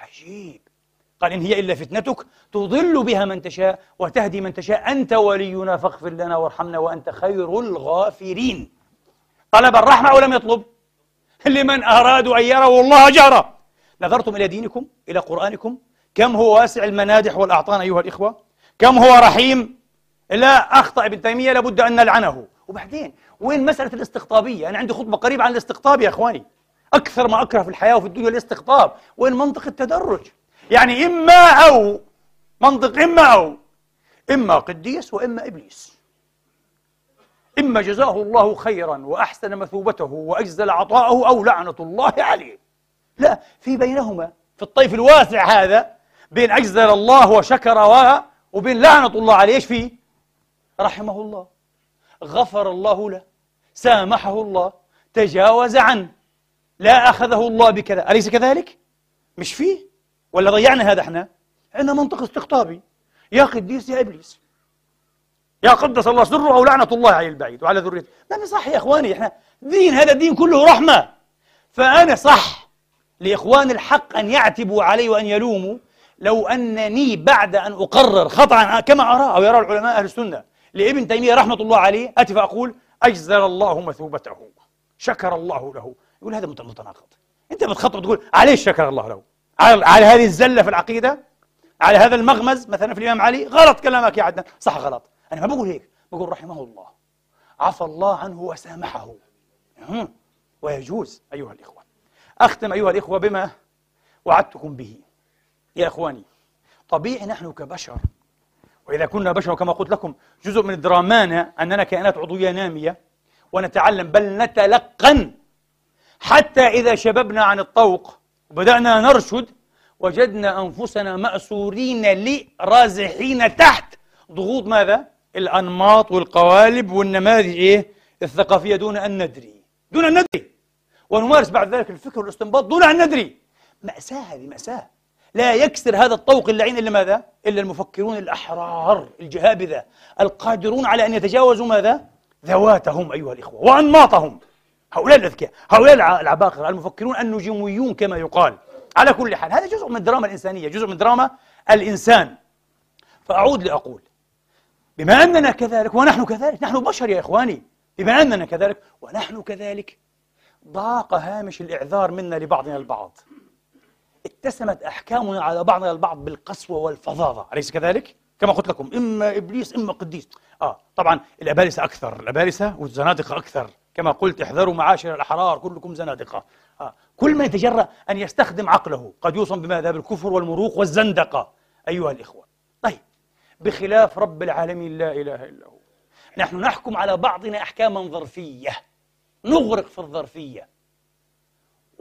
عجيب. قال إن هي إلا فتنتك تضل بها من تشاء وتهدي من تشاء. أنت ولينا فاغفر لنا وارحمنا وأنت خير الغافرين. طلب الرحمة أو لم يطلب؟ لمن أرادوا أن يروا الله جهرا نظرتم إلى دينكم إلى قرآنكم. كم هو واسع المنادح والأعطان أيها الإخوة؟ كم هو رحيم؟ لا أخطأ ابن تيمية لابد أن نلعنه. وبعدين وين مسألة الاستقطابية؟ أنا عندي خطبة قريبة عن الاستقطاب يا أخواني. أكثر ما أكره في الحياة وفي الدنيا الاستقطاب وين منطق التدرج؟ يعني إما أو منطق إما أو إما قديس وإما إبليس. إما جزاه الله خيرا وأحسن مثوبته وأجزل عطاءه أو لعنة الله عليه. لا في بينهما في الطيف الواسع هذا بين أجزل الله وشكر و وبين لعنة الله عليه إيش فيه؟ رحمه الله غفر الله له سامحه الله تجاوز عنه لا أخذه الله بكذا. أليس كذلك؟ مش فيه. ولا ضيعنا هذا إحنا؟ عندنا منطق استقطابي. يا قديس يا إبليس. يا قدس الله سره أو لعنة الله على البعيد وعلى ذريته. ما صح يا إخواني. إحنا دين هذا الدين كله رحمة. فأنا صح لإخوان الحق أن يعتبوا علي وأن يلوموا لو أنني بعد أن أقرر خطأ كما أرى أو يرى العلماء أهل السنة. لابن تيمية رحمة الله عليه أتي فأقول أجزل الله مثوبته. شكر الله له. يقول هذا متناقض. أنت بتخطب تقول عليه شكر الله له؟ على, على هذه الزلة في العقيدة؟ على هذا المغمز مثلا في الإمام علي؟ غلط كلامك يا عدنان. صح غلط. أنا ما بقول هيك. بقول رحمه الله. عفى الله عنه وسامحه. ويجوز أيها الإخوة. أختم أيها الإخوة بما وعدتكم به. يا إخواني طبيعي نحن كبشر وإذا كنا بشر كما قلت لكم جزء من درامان أننا كائنات عضوية نامية ونتعلم بل نتلقن. حتى إذا شببنا عن الطوق وبدأنا نرشد وجدنا أنفسنا مأسورين لرازحين تحت. ضغوط ماذا؟ الأنماط والقوالب والنماذج إيه؟ الثقافية دون أن ندري. دون أن ندري. ونمارس بعد ذلك الفكر والإستنباط دون أن ندري. مأساة هذه مأساة. لا يكسر هذا الطوق اللعين إلا ماذا؟ إلا المفكرون الأحرار الجهابذة. القادرون على أن يتجاوزوا ماذا؟ ذواتهم أيها الإخوة وأنماطهم. هؤلاء الأذكياء هؤلاء العباقرة المفكرون النجوميون كما يقال. على كل حال هذا جزء من الدراما الإنسانية جزء من دراما الإنسان. فأعود لأقول بما أننا كذلك ونحن كذلك نحن بشر يا إخواني بما أننا كذلك ونحن كذلك ضاق هامش الإعذار منا لبعضنا البعض. اتسمت أحكامنا على بعضنا البعض بالقسوة والفظاظة أليس كذلك؟ كما قلت لكم إما إبليس إما قديس آه طبعا الأبالسة أكثر الأبالسة والزنادقة أكثر كما قلت احذروا معاشر الأحرار كلكم زنادقة آه. كل من يتجرأ أن يستخدم عقله قد يوصم بماذا؟ بالكفر والمروق والزندقة أيها الإخوة طيب بخلاف رب العالمين لا إله إلا هو نحن نحكم على بعضنا أحكاما ظرفية نغرق في الظرفية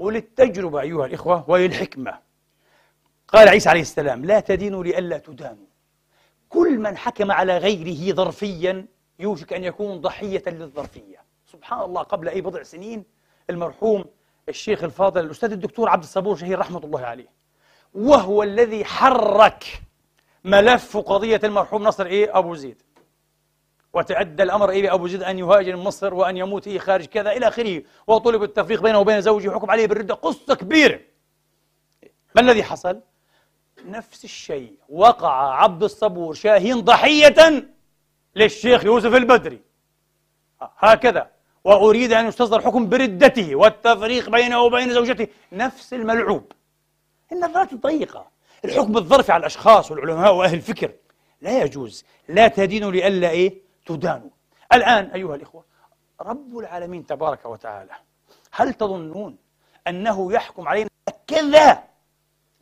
وللتجربة أيها الإخوة وللحكمة قال عيسى عليه السلام لا تدينوا لئلا تدانوا. كل من حكم على غيره ظرفيا يوشك أن يكون ضحية للظرفية. سبحان الله قبل أي بضع سنين المرحوم الشيخ الفاضل الأستاذ الدكتور عبد الصبور شهير رحمة الله عليه وهو الذي حرك ملف قضية المرحوم نصر إيه؟ أبو زيد. وتأدى الأمر إلى أبو زيد أن يهاجر مصر وأن يموت إيه خارج كذا إلى آخره. وطلب التفريق بينه وبين زوجه وحكم عليه بالردة. قصة كبيرة. ما الذي حصل؟ نفس الشيء. وقع عبد الصبور شاهين ضحية للشيخ يوسف البدري. هكذا. وأريد أن يستصدر حكم بردته والتفريق بينه وبين زوجته. نفس الملعوب. النظرات الضيقة الحكم الظرفي على الأشخاص والعلماء وأهل الفكر. لا يجوز. لا تدينوا لئلا إيه؟ تدانوا الآن أيها الإخوة رب العالمين تبارك وتعالى هل تظنون أنه يحكم علينا كذا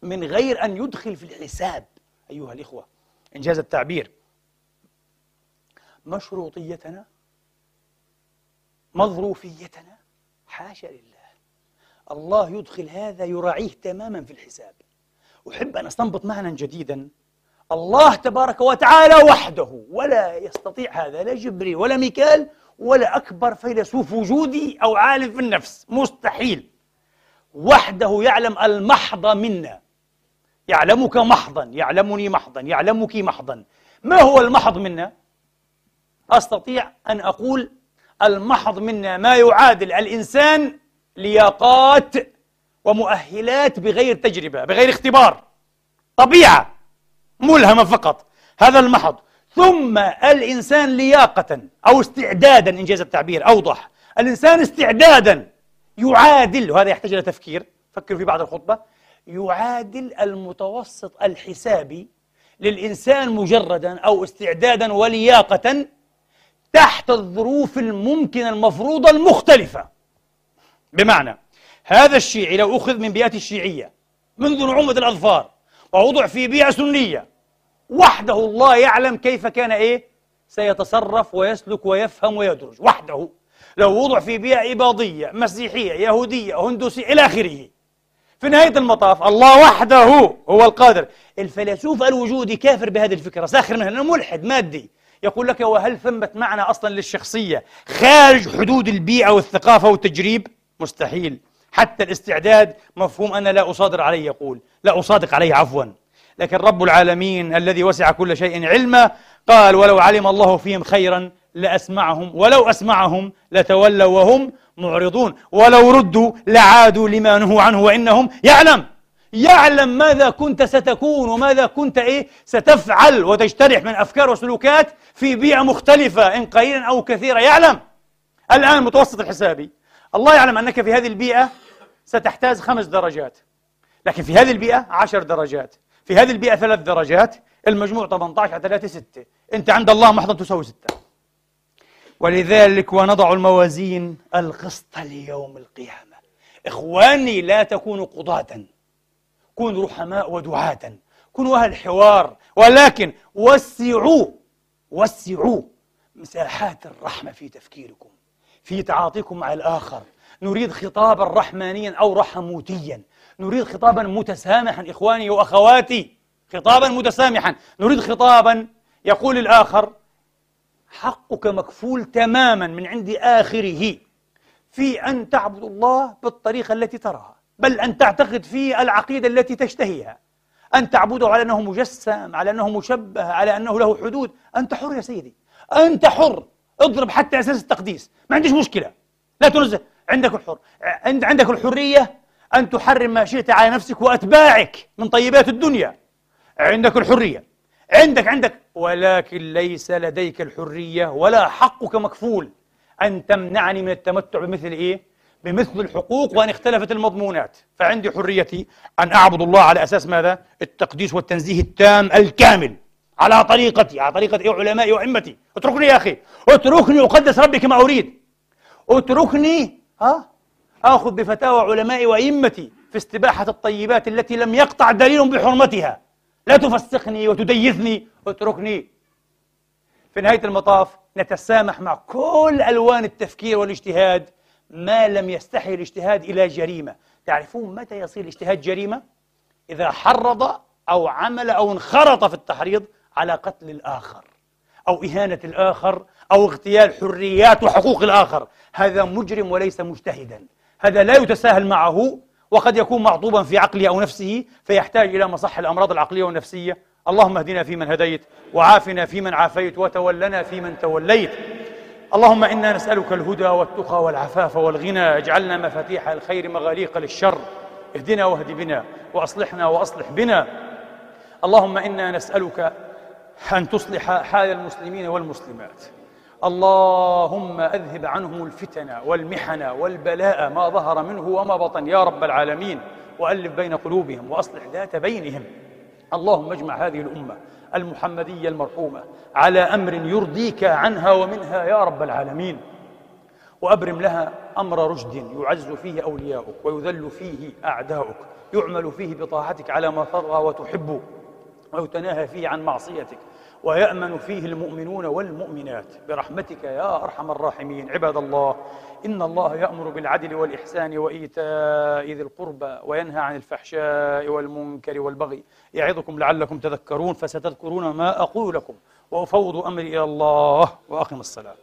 من غير أن يدخل في الحساب؟ أيها الإخوة إنجاز التعبير. مشروطيتنا مظروفيتنا حاشا لله. الله يدخل هذا يراعيه تماما في الحساب. أحب أن أستنبط معنى جديدا. الله تبارك وتعالى وحده ولا يستطيع هذا لا جبريل ولا ميكال ولا أكبر فيلسوف وجودي أو عالم في النفس مستحيل. وحده يعلم المحض منا. يعلمك محضا يعلمني محضا يعلمك محضا. ما هو المحض منا؟ أستطيع أن أقول المحض منا ما يعادل الإنسان لياقات ومؤهلات بغير تجربة بغير اختبار. طبيعة. ملهمة فقط. هذا المحض. ثم الإنسان لياقة أو استعدادا إنجاز التعبير أوضح. الإنسان استعدادا يعادل وهذا يحتاج إلى تفكير. فكروا في بعد الخطبة. يعادل المتوسط الحسابي للإنسان مجردا أو استعدادا ولياقة تحت الظروف الممكنة المفروضة المختلفة. بمعنى هذا الشيعي لو أخذ من بيئة الشيعية منذ نعومة الأظفار ووضع في بيئة سنية. وحده الله يعلم كيف كان إيه؟ سيتصرف ويسلك ويفهم ويدرج. وحده. لو وضع في بيئة إباضية مسيحية يهودية هندوسية إلى آخره. في نهاية المطاف الله وحده هو القادر. الفيلسوف الوجودي كافر بهذه الفكرة. ساخر منها لأنه ملحد مادي. يقول لك وهل ثمة معنى أصلا للشخصية؟ خارج حدود البيئة والثقافة والتجريب؟ مستحيل. حتى الاستعداد مفهوم أنا لا أصادر عليه يقول. لا أصادق عليه عفوا. لكن رب العالمين الذي وسع كل شيء علما قال ولو علم الله فيهم خيرا لأسمعهم ولو أسمعهم لتولوا وهم معرضون. ولو ردوا لعادوا لما نهوا عنه وإنهم يعلم. يعلم ماذا كنت ستكون وماذا كنت إيه ستفعل وتجترح من أفكار وسلوكات في بيئة مختلفة إن قليلا أو كثيرا. يعلم. الآن متوسط الحسابي. الله يعلم أنك في هذه البيئة ستحتاج خمس درجات. لكن في هذه البيئة عشر درجات. في هذه البيئة ثلاث درجات. المجموع 18 على 3 6 أنت عند الله محضا تساوي ستة. ولذلك ونضع الموازين القسط ليوم القيامة. إخواني لا تكونوا قضاة. كونوا رحماء ودعاة. كونوا أهل حوار. ولكن وسعوا. وسعوا مساحات الرحمة في تفكيركم. في تعاطيكم مع الآخر. نريد خطابا رحمانيا أو رحموتيا. نريد خطابا متسامحا إخواني وأخواتي. خطابا متسامحا. نريد خطابا يقول الآخر حقك مكفول تماما من عند آخره في أن تعبد الله بالطريقة التي تراها بل أن تعتقد في العقيدة التي تشتهيها. أن تعبده على أنه مجسم على أنه مشبه على أنه له حدود. أنت حر يا سيدي. أنت حر. اضرب حتى أساس التقديس. ما عنديش مشكلة. لا تنزه. عندك الحر. عندك الحرية أن تحرم ما شئت على نفسك وأتباعك من طيبات الدنيا. عندك الحرية. عندك عندك. ولكن ليس لديك الحرية ولا حقك مكفول أن تمنعني من التمتع بمثل إيه؟ بمثل الحقوق وأن اختلفت المضمونات. فعندي حريتي أن أعبد الله على أساس ماذا؟ التقديس والتنزيه التام الكامل. على طريقتي على طريقة إيه علمائي وأئمتي اتركني يا أخي. اتركني أقدس ربي كما أريد. اتركني ها آخذ بفتاوى علمائي وأئمتي في استباحة الطيبات التي لم يقطع دليل بحرمتها. لا تفسقني وتديثني. اتركني. في نهاية المطاف نتسامح مع كل ألوان التفكير والاجتهاد ما لم يستحي الاجتهاد إلى جريمة. تعرفون متى يصير الاجتهاد جريمة؟ إذا حرض أو عمل أو انخرط في التحريض على قتل الآخر أو إهانة الآخر أو اغتيال حريات وحقوق الآخر. هذا مجرم وليس مجتهدا. هذا لا يتساهل معه وقد يكون معطوبا في عقله أو نفسه فيحتاج إلى مصح الأمراض العقلية والنفسية. اللهم اهدنا فيمن هديت وعافنا فيمن عافيت وتولنا فيمن توليت. اللهم إنا نسألك الهدى والتقى والعفاف والغنى. اجعلنا مفاتيح الخير مغاليق للشر. اهدنا واهد بنا وأصلحنا وأصلح بنا. اللهم إنا نسألك أن تصلح حال المسلمين والمسلمات. اللهم أذهب عنهم الفتن والمحن والبلاء ما ظهر منه وما بطن يا رب العالمين وألف بين قلوبهم وأصلح ذات بينهم. اللهم اجمع هذه الأمة المحمدية المرحومة على أمر يرضيك عنها ومنها يا رب العالمين. وأبرم لها أمر رشد يعز فيه أولياؤك ويذل فيه أعداؤك يعمل فيه بطاعتك على ما ترضى وتحب ويتناهى فيه عن معصيتك. ويأمن فيه المؤمنون والمؤمنات. برحمتك يا أرحم الراحمين. عباد الله إن الله يأمر بالعدل والإحسان وإيتاء ذي القربى وينهى عن الفحشاء والمنكر والبغي يعظكم لعلكم تذكرون فستذكرون ما أقول لكم. وأفوض أمري إلى الله وأقم الصلاة.